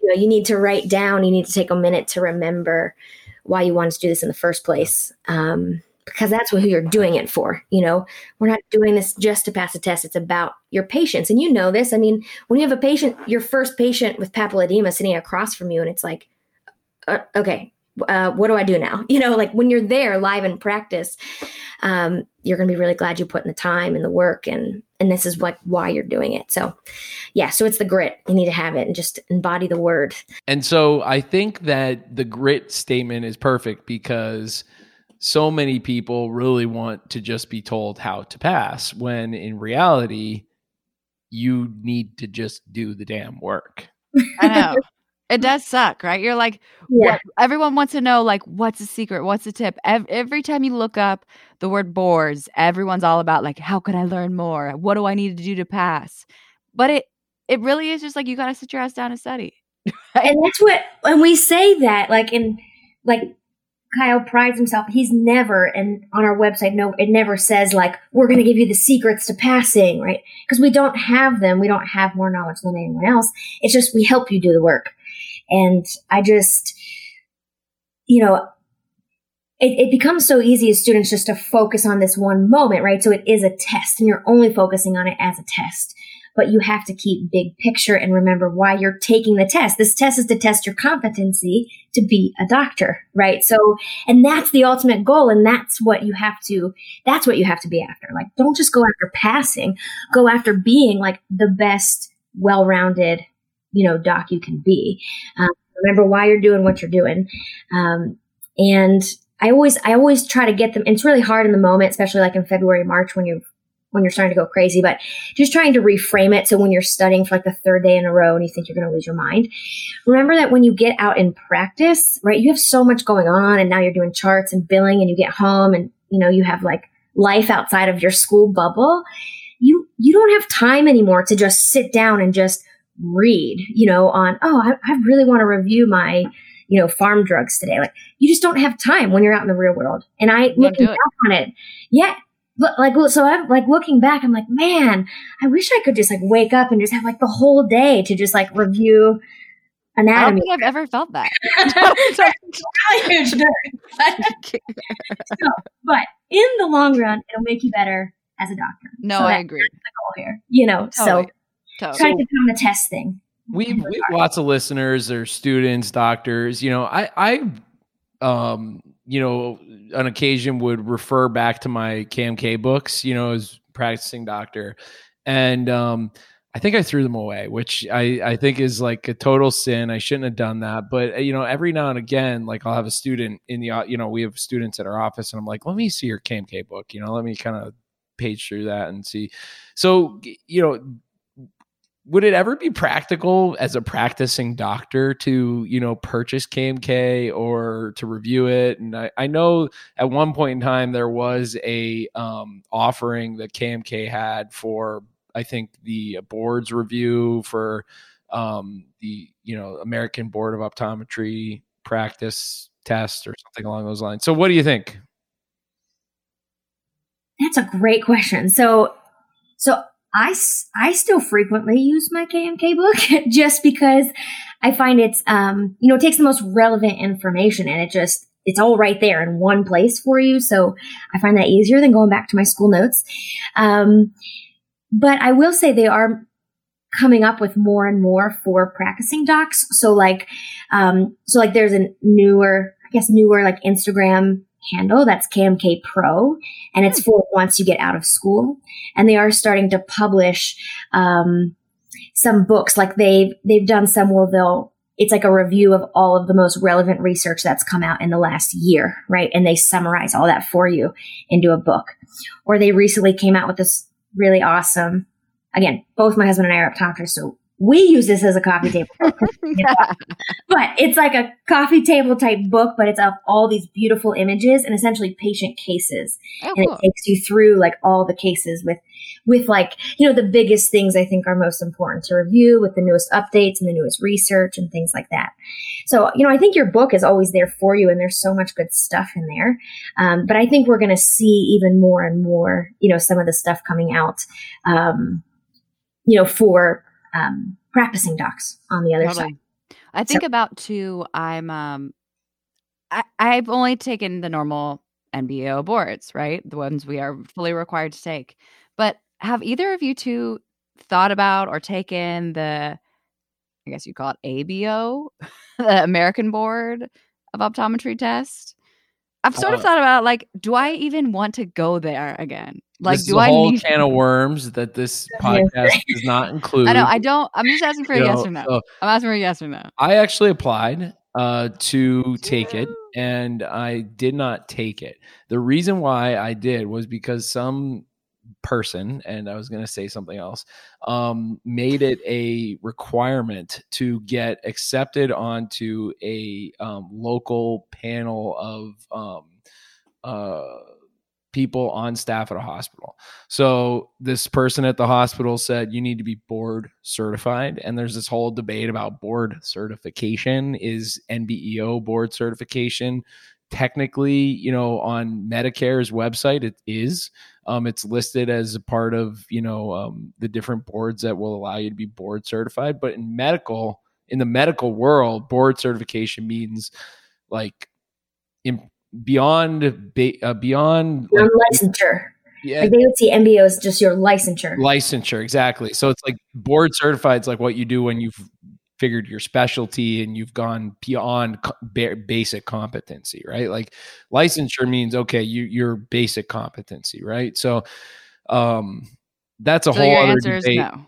you know you need to write down you need to take a minute to remember why you wanted to do this in the first place um, because that's who you're doing it for you know? We're not doing this just to pass a test it's about your patients and you know this i mean when you have a patient your first patient with papilledema sitting across from you and it's like uh, okay uh, what do I do now? You know, like when you're there live in practice, um, you're going to be really glad you put in the time and the work, and and this is like why you're doing it. So, yeah, so it's the grit. You need to have it and just embody the word. And so I think that the grit statement is perfect because so many people really want to just be told how to pass when in reality you need to just do the damn work. I know. It mm. does suck, right? You're like, yeah. what, everyone wants to know, like, what's the secret? What's the tip? Every, every time you look up the word boards, everyone's all about, like, how can I learn more? What do I need to do to pass? But it, it really is just like, you got to sit your ass down and study. and that's what when we say that, like in like Kyle prides himself. He's never, and on our website, no, it never says like we're going to give you the secrets to passing, right? Because we don't have them. We don't have more knowledge than anyone else. It's just we help you do the work, and I just, you know, it, it becomes so easy as students just to focus on this one moment, right? So it is a test, and you're only focusing on it as a test but you have to keep big picture and remember why you're taking the test. This test is to test your competency to be a doctor, right? So, and that's the ultimate goal. And that's what you have to, that's what you have to be after. Like, don't just go after passing, go after being like the best, well rounded, you know, doc you can be. Um, remember why you're doing what you're doing. Um, and I always, I always try to get them. It's really hard in the moment, especially like in February, March when you're when you're starting to go crazy, but just trying to reframe it. So when you're studying for like the third day in a row and you think you're going to lose your mind, remember that when you get out in practice, right, you have so much going on and now you're doing charts and billing and you get home and, you know, you have like life outside of your school bubble. You, you don't have time anymore to just sit down and just read, you know, on, oh, I, I really want to review my, you know, farm drugs today. Like you just don't have time when you're out in the real world. And I, looking back on it, yeah, like so I'm like looking back, I'm like, man, I wish I could just like wake up and just have like the whole day to just like review anatomy. I don't think I've ever felt that. so, but in the long run, it'll make you better as a doctor. No, so I agree. The goal here, you know, totally. so totally. try to become the test thing. We we have lots of listeners or students, doctors. You know, I I um you know, on occasion would refer back to my KMK books, you know, as practicing doctor. And um, I think I threw them away, which I, I think is like a total sin. I shouldn't have done that. But, uh, you know, every now and again, like I'll have a student in the, you know, we have students at our office and I'm like, let me see your KMK book, you know, let me kind of page through that and see. So, you know, would it ever be practical as a practicing doctor to you know purchase KMK or to review it? And I, I know at one point in time there was a um, offering that KMK had for I think the board's review for um, the you know American Board of Optometry practice test or something along those lines. So what do you think? That's a great question. So so I, I still frequently use my KMK book just because I find it's, um, you know, it takes the most relevant information and it just, it's all right there in one place for you. So I find that easier than going back to my school notes. Um, but I will say they are coming up with more and more for practicing docs. So like, um, so like there's a newer, I guess newer like Instagram handle. That's KMK Pro, and it's hmm. for once you get out of school. And they are starting to publish um, some books. Like they've they've done some where they'll it's like a review of all of the most relevant research that's come out in the last year, right? And they summarize all that for you into a book. Or they recently came out with this really awesome. Again, both my husband and I are optometrists, so we use this as a coffee table book. but it's like a coffee table type book, but it's of all these beautiful images and essentially patient cases. Oh, and cool. it takes you through like all the cases with, with like, you know, the biggest things I think are most important to review with the newest updates and the newest research and things like that. So, you know, I think your book is always there for you and there's so much good stuff in there. Um, but I think we're going to see even more and more, you know, some of the stuff coming out, um, you know, for um, practicing docs on the other totally. side. I think so, about too. I'm um, I, I've only taken the normal NBEO boards, right? The ones we are fully required to take. But have either of you two thought about or taken the, I guess you call it ABO, the American Board of Optometry test? I've sort of thought about like, do I even want to go there again? Like, this do I whole need can of worms that this podcast does not include? I know. I don't. I'm just asking for you a know, yes or no. So I'm asking for a yes or no. I actually applied uh, to take it, and I did not take it. The reason why I did was because some person, and I was going to say something else, um, made it a requirement to get accepted onto a um, local panel of um, uh, people on staff at a hospital. So this person at the hospital said you need to be board certified. And there's this whole debate about board certification. Is NBEO board certification technically, you know, on Medicare's website? It is. Um, it's listed as a part of you know um, the different boards that will allow you to be board certified. But in medical in the medical world board certification means like in, beyond uh, beyond your like, licensure. Yeah, like they would see NBEO as just your licensure. Licensure, exactly. So it's like board certified is like what you do when you've figured your specialty and you've gone beyond basic competency, right? Like licensure means okay, you your basic competency, right? So um that's a so whole other answer debate. no.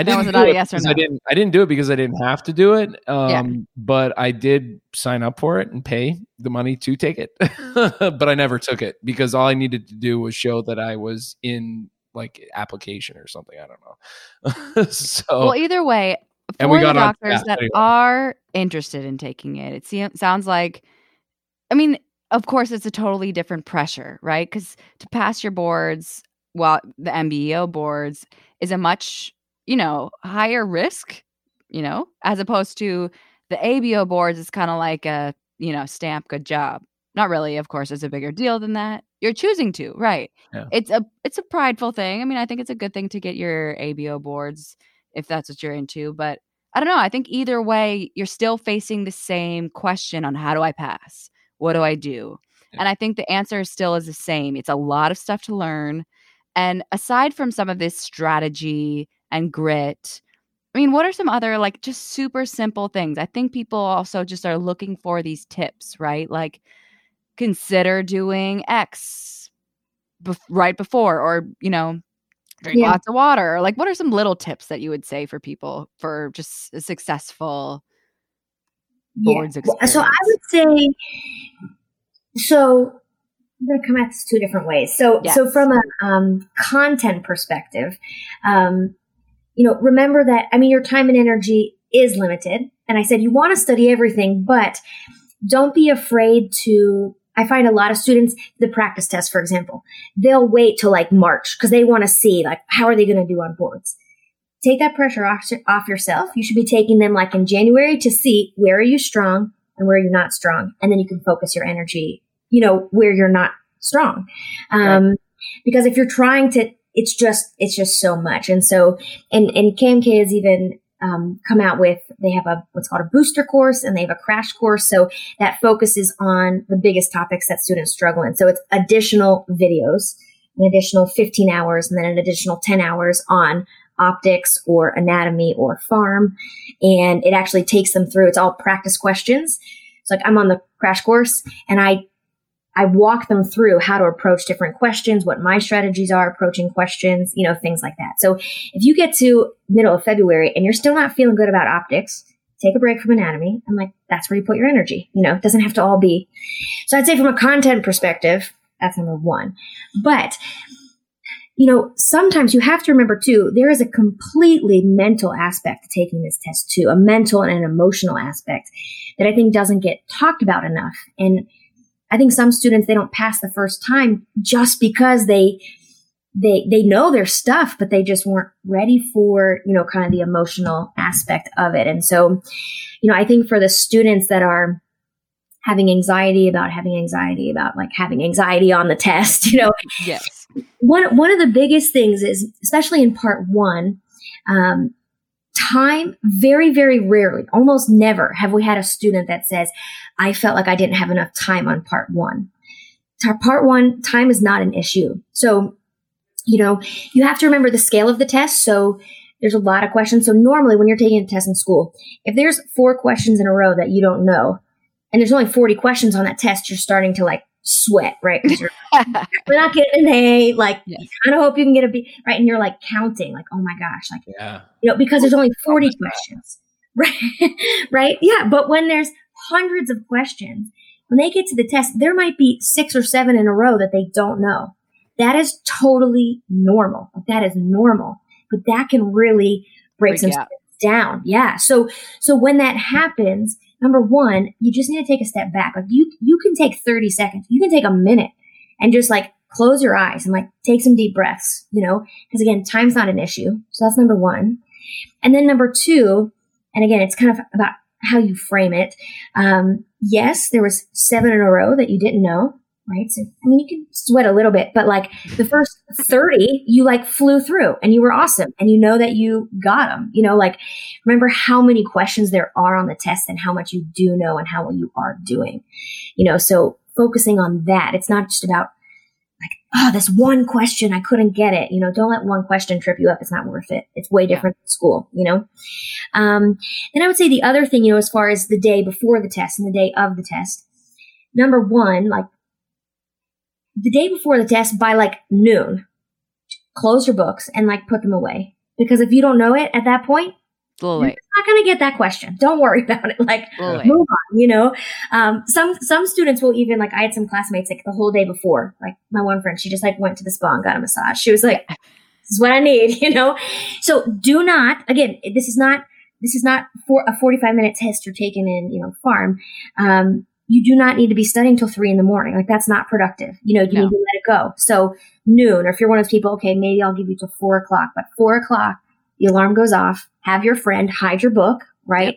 I didn't was do not yes or because no. I didn't I didn't do it because I didn't have to do it. Um Yeah. but I did sign up for it and pay the money to take it. but I never took it because all I needed to do was show that I was in like application or something. I don't know. so Well, either way, And for the got on- doctors yeah, that anyway. are interested in taking it, it seems, sounds like, I mean, of course, it's a totally different pressure, right? Because to pass your boards, well, the NBEO boards is a much, you know, higher risk, you know, as opposed to the ABO boards. It's kind of like a, you know, stamp, good job. Not really, of course, it's a bigger deal than that. You're choosing to, right? Yeah. It's a it's a prideful thing. I mean, I think it's a good thing to get your ABO boards if that's what you're into. But I don't know. I think either way, you're still facing the same question on how do I pass? What do I do? Yeah. And I think the answer still is the same. It's a lot of stuff to learn. And aside from some of this strategy and grit, I mean, what are some other like just super simple things? I think people also just are looking for these tips, right? Like consider doing X bef- right before, or, you know, drink Yeah. lots of water. Like, what are some little tips that you would say for people for just a successful boards Well, So I would say, so I'm going to come at this two different ways. So, so from a um, content perspective, um, you know, remember that I mean, your time and energy is limited, and I said you want to study everything, but don't be afraid to. I find a lot of students, the practice test, for example, they'll wait till like March because they want to see like how are they going to do on boards. Take that pressure off, off yourself. You should be taking them like in January to see where are you strong and where you're not strong, and then you can focus your energy, you know, where you're not strong. Um, Because if you're trying to, it's just it's just so much, and so and and KMK has even um, come out with they have a what's called a booster course and they have a crash course, so that focuses on the biggest topics that students struggle in. So it's additional videos, an additional 15 hours, and then an additional 10 hours on optics or anatomy or farm. And it actually takes them through, it's all practice questions. It's like I'm on the crash course and I, I walk them through how to approach different questions, what my strategies are approaching questions, you know, things like that. So if you get to middle of February and you're still not feeling good about optics, take a break from anatomy. I'm like, that's where you put your energy. You know, it doesn't have to all be. So I'd say from a content perspective, that's number one. But you know, sometimes you have to remember too, there is a completely mental aspect to taking this test too, a mental and an emotional aspect that I think doesn't get talked about enough. And I think some students, they don't pass the first time just because they, they, they know their stuff, but they just weren't ready for, you know, kind of the emotional aspect of it. And so, you know, I think for the students that are, having anxiety about having anxiety about like having anxiety on the test, you know, yes. one one of the biggest things is, especially in part one, um, time. Very very rarely, almost never, have we had a student that says, "I felt like I didn't have enough time on part one." Part one, time is not an issue. So, you know, you have to remember the scale of the test. So. There's a lot of questions. So normally when you're taking a test in school, if there's four questions in a row that you don't know, and there's only 40 questions on that test, you're starting to like sweat, right? 'Cause you're we're not getting an A. Like, Yes. you kind of hope you can get a B, right? And you're like counting, like, oh my gosh, like, Yeah. you know, because there's only 40 questions, right? right? Yeah. But when there's hundreds of questions, when they get to the test, there might be six or seven in a row that they don't know. That is totally normal. That is normal, but that can really break Freak some out. down. Yeah. So, so when that happens, number one, you just need to take a step back. Like you, you can take 30 seconds. You can take a minute and just like close your eyes and like take some deep breaths, you know, because again, time's not an issue. So that's number one. And then number two, and again, it's kind of about how you frame it. Um, yes, there was seven in a row that you didn't know, right? So, I mean, you can sweat a little bit, but like the first 30, you like flew through and you were awesome and you know that you got them. You know, like remember how many questions there are on the test and how much you do know and how well you are doing. You know, so focusing on that, it's not just about like, oh, this one question, I couldn't get it. You know, don't let one question trip you up. It's not worth it. It's way different yeah. than school, you know? Um, then I would say the other thing, you know, as far as the day before the test and the day of the test, number one, like the day before the test by like noon, close your books and like put them away. Because if you don't know it at that point, you're not going to get that question. Don't worry about it. Like move on, you know? Um, some, some students will even like, I had some classmates like the whole day before, like my one friend, she just like went to the spa and got a massage. She was like, this is what I need, you know? So do not, again, this is not, this is not for a 45 minute test you're taking in, you know, farm Um, you do not need to be studying till three in the morning. Like that's not productive. You know, you no. need to let it go. So noon, or if you're one of those people, okay, maybe I'll give you till four o'clock, but four o'clock, the alarm goes off, have your friend hide your book, right? Yep.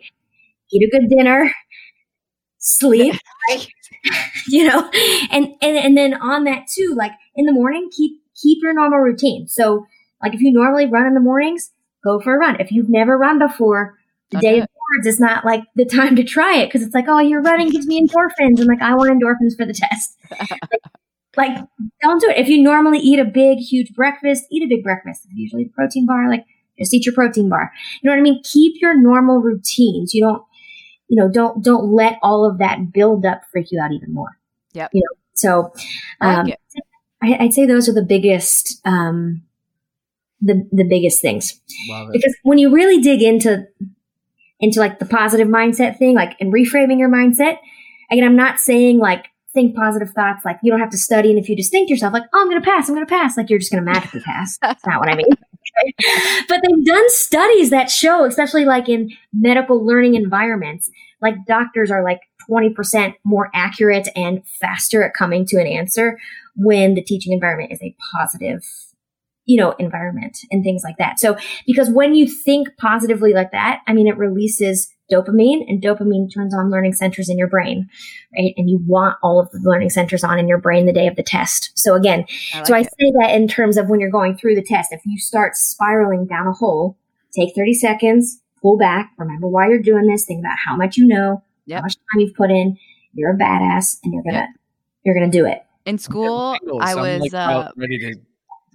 Eat a good dinner, sleep, right? you know, and, and, and then on that too, like in the morning, keep, keep your normal routine. So like if you normally run in the mornings, go for a run. If you've never run before, the day of is not like the time to try it because it's like, oh, you're running gives me endorphins. and like, I want endorphins for the test. like, like, don't do it. If you normally eat a big, huge breakfast, eat a big breakfast. Usually protein bar, like just eat your protein bar. You know what I mean? Keep your normal routines. You don't, you know, don't, don't let all of that build up freak you out even more. Yeah. You know, so, um, I, would say those are the biggest, um, the, the biggest things. Because when you really dig into into like the positive mindset thing, like and reframing your mindset. Again, I'm not saying like think positive thoughts, like you don't have to study. And if you just think to yourself, like, oh, I'm going to pass, I'm going to pass, like you're just going to magically pass. That's not what I mean. but they've done studies that show, especially like in medical learning environments, like doctors are like 20% more accurate and faster at coming to an answer when the teaching environment is a positive you know, environment and things like that. So, because when you think positively like that, I mean, it releases dopamine and dopamine turns on learning centers in your brain, right? And you want all of the learning centers on in your brain the day of the test. So again, I like so I it. say that in terms of when you're going through the test, if you start spiraling down a hole, take 30 seconds, pull back, remember why you're doing this, think about how much you know, yep. how much time you've put in, you're a badass and you're going to, yep. you're going to do it. In school, I was like, uh, ready to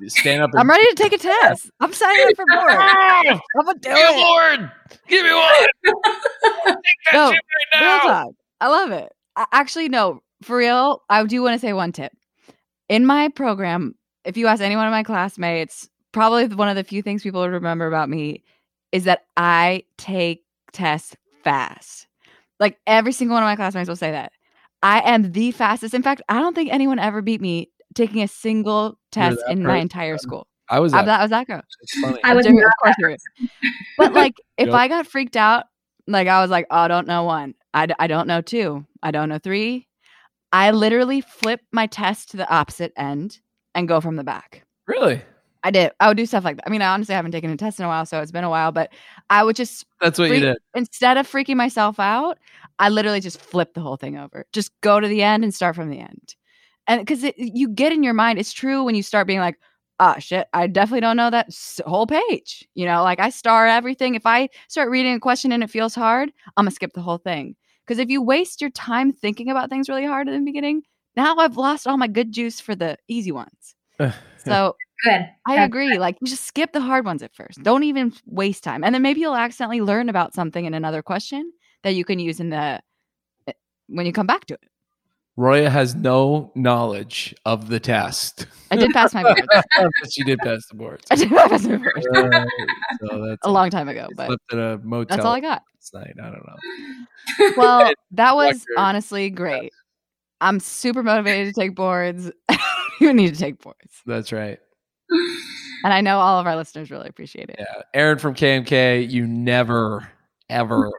stand up. I'm ready to take a test. I'm signing up for more. I'm gonna do it. Board. Give me one. no, right real talk. I love it. I, actually, no, for real. I do want to say one tip. In my program, if you ask any one of my classmates, probably one of the few things people would remember about me is that I take tests fast. Like every single one of my classmates will say that. I am the fastest. In fact, I don't think anyone ever beat me taking a single test in my entire school. I was that, that was that girl. I was of course you But like if yep. I got freaked out, like I was like, oh, I don't know one. I, I don't know two. I don't know three. I literally flip my test to the opposite end and go from the back. Really? I did. I would do stuff like that. I mean, I honestly haven't taken a test in a while, so it's been a while, but I would just That's what freak, you did. Instead of freaking myself out, I literally just flip the whole thing over. Just go to the end and start from the end and because you get in your mind it's true when you start being like ah oh, shit i definitely don't know that whole page you know like i star everything. If i start reading a question and it feels hard i'm gonna skip the whole thing. Because if you waste your time thinking about things really hard in the beginning now i've lost all my good juice for the easy ones. So good i agree like you just skip the hard ones at first. Don't even waste time. And then maybe you'll accidentally learn about something in another question that you can use in the eh, when you come back to it Roya has no knowledge of the test. I did pass my board. she did pass the board. I did pass my board. Uh, so that's a long time ago, but at a motel. That's all I got. Night. I don't know. Well, that was honestly great. I'm super motivated to take boards. you need to take boards. That's right. And I know all of our listeners really appreciate it. Yeah. Erin from KMK, you never, ever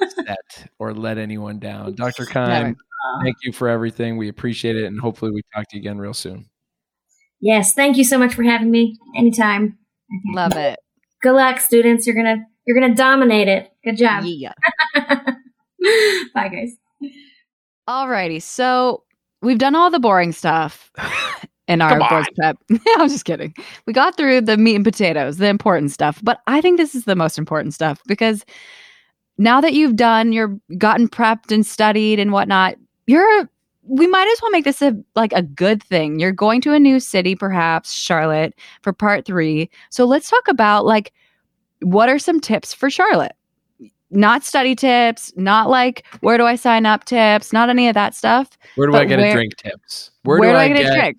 upset or let anyone down. Dr. Keim, Thank you for everything. We appreciate it. And hopefully we talk to you again real soon. Yes, thank you so much for having me. Anytime. Love it. Good luck, students. You're gonna you're gonna dominate it. Good job. Yeah. Bye, guys. Alrighty. So we've done all the boring stuff in our Come boards prep. I'm just kidding. We got through the meat and potatoes, the important stuff. But I think this is the most important stuff because now that you've done, you're gotten prepped and studied and whatnot, you're we might as well make this a like a good thing. You're going to a new city, perhaps Charlotte, for part three. So let's talk about like what are some tips for Charlotte? Not study tips, not like where do I sign up tips, not any of that stuff. Where do I get where- a drink tips? Where, do, I, get, a drink?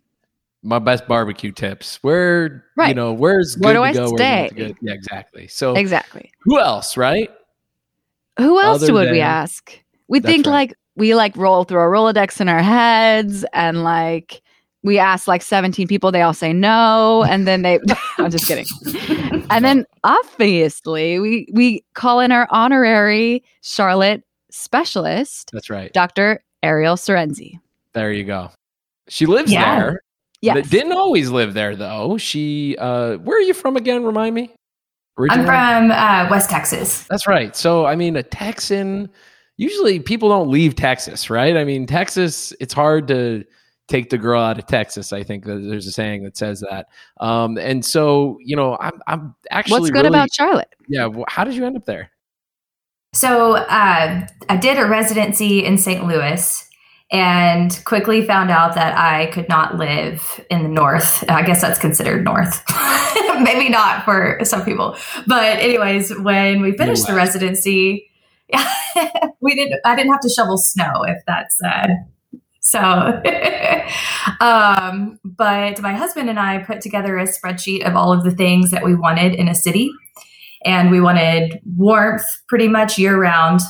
my best barbecue tips? Where right. you know where's Where do to I go? stay? Yeah, exactly. So Exactly. who else, right? Who else Other would we ask? We think right. like we like roll through a Rolodex in our heads and like we ask like 17 people, they all say no. And then they I'm just kidding. And then obviously we we call in our honorary Charlotte specialist, That's right. Dr. Ariel Sorenzi. There you go. She lives Yeah. there. Yes. But Didn't always live there though. She uh where are you from again? Remind me. I'm from uh, West Texas. That's right. So I mean a Texan usually people don't leave Texas, right? I mean Texas it's hard to take the girl out of Texas. I think there's a saying that says that. Um and so, you know, I'm I'm actually What's good really- about Charlotte? Yeah, wh- how did you end up there? So uh, I did a residency in St. Louis and quickly found out that I could not live in the north. I guess that's considered north. Maybe not for some people. But anyways, when we finished the Midwest. Residency, we didn't I didn't have to shovel snow if that's uh so um but my husband and I put together a spreadsheet of all of the things that we wanted in a city and we wanted warmth pretty much year round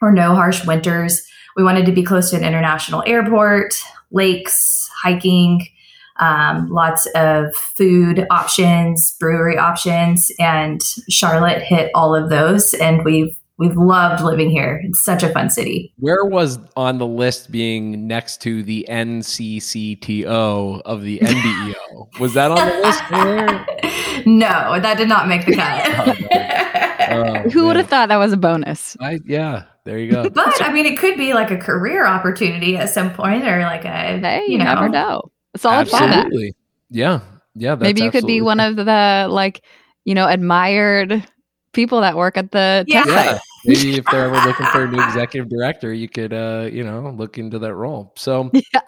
or no harsh winters. We wanted to be close to an international airport, lakes, hiking, um, lots of food options, brewery options, and Charlotte hit all of those. And we've we've loved living here. It's such a fun city. Where was on the list being next to the NCCTO of the NBEO? was that on the list there? no, that did not make the cut. Oh, oh, Who would have thought that was a bonus? I, yeah, there you go. But I mean, it could be like a career opportunity at some point, or like a Hey, you you know. never know. Solid fallback. Absolutely. Yeah. Yeah. That's Maybe you could be absolutely one of the like, you know, admired people that work at the Yeah. test yeah site. Maybe if they're ever looking for a new executive director you could uh you know look into that role. So Yeah.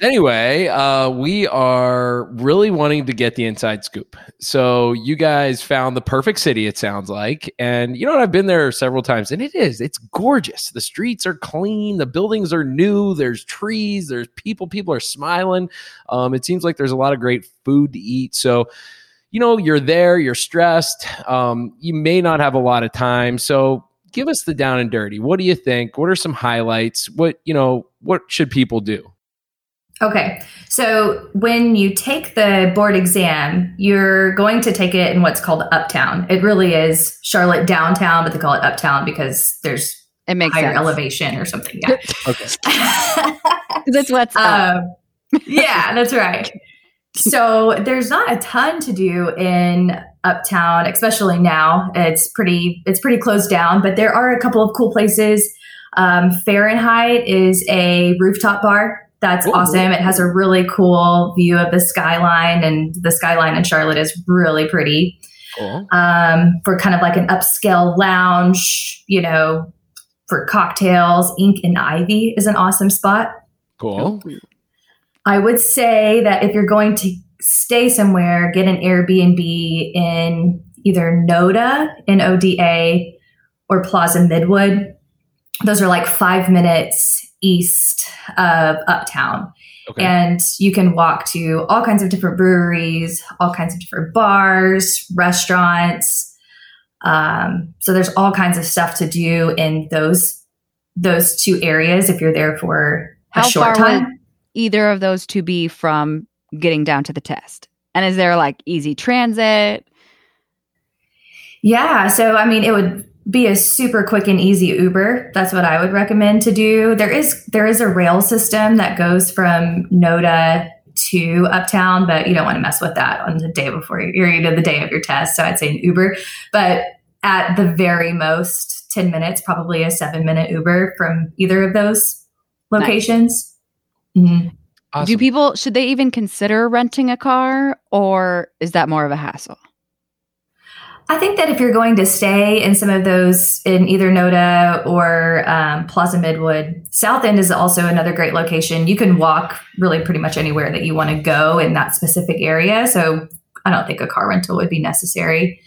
anyway uh we are really wanting to get the inside scoop. So you guys found the perfect city it sounds like. And you know what? I've been there several times and it is it's gorgeous. The streets are clean the buildings are new there's trees there's people people are smiling. Um it seems like there's a lot of great food to eat. So you know you're there you're stressed. Um, you may not have a lot of time. So give us the down and dirty what do you think what are some highlights what you know what should people do Okay. So when you take the board exam, you're going to take it in what's called Uptown. It really is Charlotte downtown, but they call it Uptown because there's It makes higher sense. elevation or something. Yeah. okay 'Cause it's what's up. um, yeah, that's right. So there's not a ton to do in Uptown, especially now. It's pretty it's pretty closed down, but there are a couple of cool places. Um, Fahrenheit is a rooftop bar. That's Ooh. awesome. It has a really cool view of the skyline, and the skyline in Charlotte is really pretty. cool Um, for kind of like an upscale lounge, you know, for cocktails. Ink and Ivy is an awesome spot. cool I would say that if you're going to stay somewhere, get an Airbnb in either NoDa, in NoDa or Plaza Midwood. Those are like five minutes east of Uptown. okay And you can walk to all kinds of different breweries, all kinds of different bars, restaurants. Um, so there's all kinds of stuff to do in those those two areas if you're there for a How short far time. would either of those to be from getting down to the test? And is there like easy transit? Yeah. So, I mean, it would be a super quick and easy Uber. That's what I would recommend to do. There is there is a rail system that goes from NoDa to Uptown, but you don't want to mess with that on the day before you're you know the day of your test. So I'd say an Uber, but at the very most 10 minutes, probably a seven minute Uber from either of those locations. Nice. Mm-hmm. Awesome. Do people should they even consider renting a car or is that more of a hassle? I think that if you're going to stay in some of those in either NoDa or um, Plaza Midwood, South End is also another great location. You can walk really pretty much anywhere that you want to go in that specific area. So I don't think a car rental would be necessary.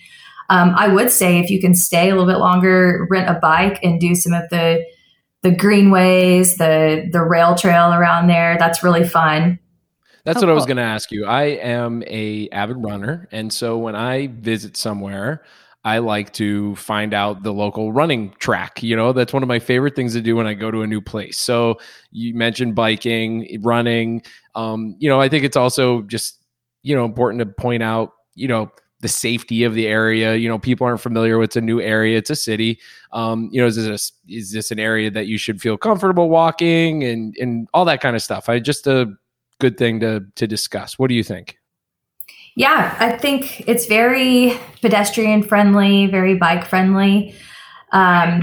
Um, I would say if you can stay a little bit longer, rent a bike and do some of the the greenways, the the rail trail around there. That's really fun. That's oh, what cool. I was going to ask you. I am a avid runner, and so when I visit somewhere, I like to find out the local running track. You know, that's one of my favorite things to do when I go to a new place. So you mentioned biking, running. Um, you know, I think it's also just you know important to point out. You know, the safety of the area. You know, people aren't familiar with it's a new area. It's a city. Um, you know, is this a, is this an area that you should feel comfortable walking and and all that kind of stuff? I just a good thing to to discuss. What do you think? Yeah, I think it's very pedestrian friendly, very bike friendly. Um,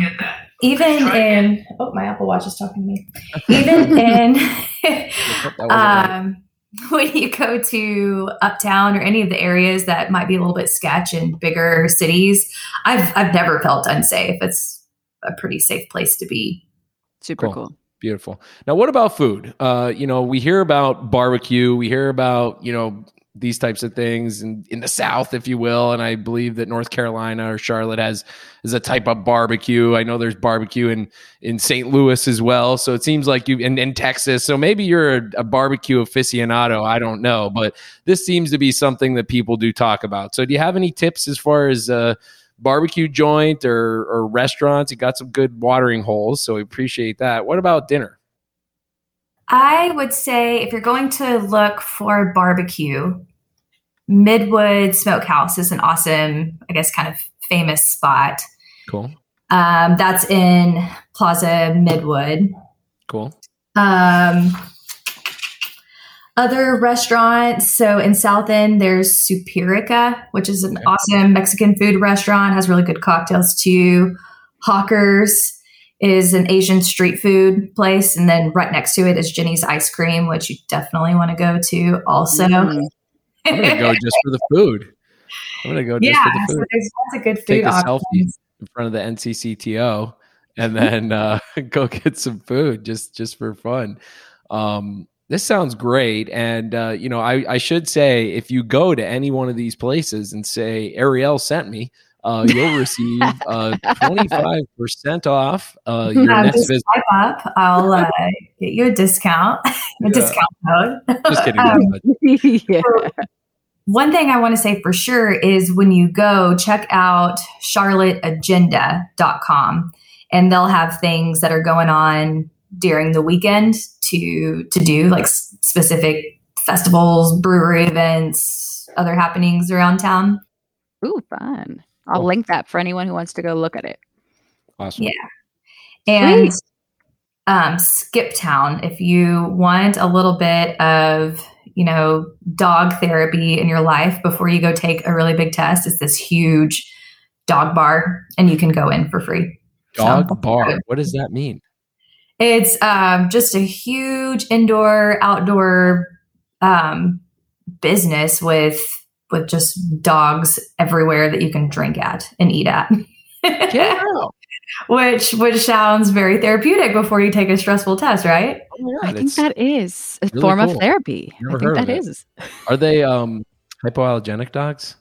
even in oh, my Apple Watch is talking to me. Even in um, when you go to uptown or any of the areas that might be a little bit sketch in bigger cities, I've I've never felt unsafe. It's a pretty safe place to be. Super cool. cool. Beautiful. Now, what about food? Uh, you know, we hear about barbecue. We hear about you know these types of things in, in the South, if you will. And I believe that North Carolina or Charlotte has is a type of barbecue. I know there's barbecue in in St. Louis as well. So it seems like you in, in Texas. So maybe you're a, a, barbecue aficionado. I don't know, but this seems to be something that people do talk about. So do you have any tips as far as uh, barbecue joint or, or restaurants. You got some good watering holes, so we appreciate that. What about dinner? I would say if you're going to look for barbecue, Midwood Smokehouse is an awesome, I guess, kind of famous spot. Cool. Um, that's in Plaza Midwood. Cool. Um, other restaurants. So in South End, there's Superica, which is an okay. awesome Mexican food restaurant, has really good cocktails too. Hawkers is an Asian street food place. And then right next to it is Jeni's Ice Cream, which you definitely want to go to also. Mm. I'm going to go just for the food. I'm going to go just yeah, for the food. So there's lots of good food Take a options. selfie in front of the NCCTO and then uh, go get some food just just for fun. Um, this sounds great. And, uh, you know, I, I should say if you go to any one of these places and say, Ariel sent me, uh, you'll receive uh, 25% off uh, your yeah, next visit. up. I'll uh, get you a discount, a yeah. discount code. Just kidding. um, yeah. One thing I want to say for sure is when you go, check out charlotteagenda.com and they'll have things that are going on during the weekend to to do like specific festivals, brewery events, other happenings around town. Ooh, fun! I'll cool. link that for anyone who wants to go look at it. Awesome. Yeah, and um, Skiptown if you want a little bit of you know dog therapy in your life before you go take a really big test. It's this huge dog bar, and you can go in for free. Dog so, bar. What does that mean? It's um, just a huge indoor outdoor um, business with with just dogs everywhere that you can drink at and eat at. yeah. which which sounds very therapeutic before you take a stressful test, right? Oh I think that is a really form cool. of therapy. Never I think that is. Are they um, hypoallergenic dogs?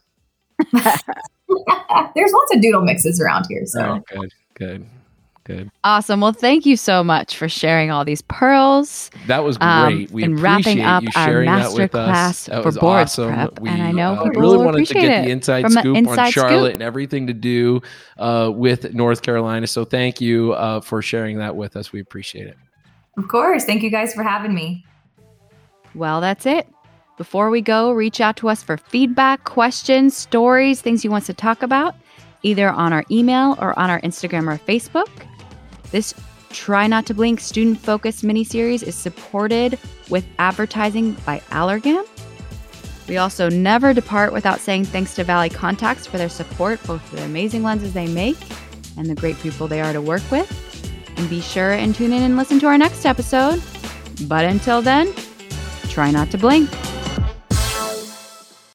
There's lots of doodle mixes around here. So oh, good, good. Good. Awesome. Well, thank you so much for sharing all these pearls. That was um, great. Um, we and wrapping up our master class for board awesome. prep. We, and I know uh, people really will wanted to get the inside scoop inside on Charlotte scoop. and everything to do uh, with North Carolina. So thank you uh, for sharing that with us. We appreciate it. Of course. Thank you guys for having me. Well, that's it. Before we go, reach out to us for feedback, questions, stories, things you want to talk about, either on our email or on our Instagram or Facebook. This Try Not to Blink student focused miniseries is supported with advertising by Allergan. We also never depart without saying thanks to Valley Contax for their support, both for the amazing lenses they make and the great people they are to work with. And be sure and tune in and listen to our next episode. But until then, try not to blink.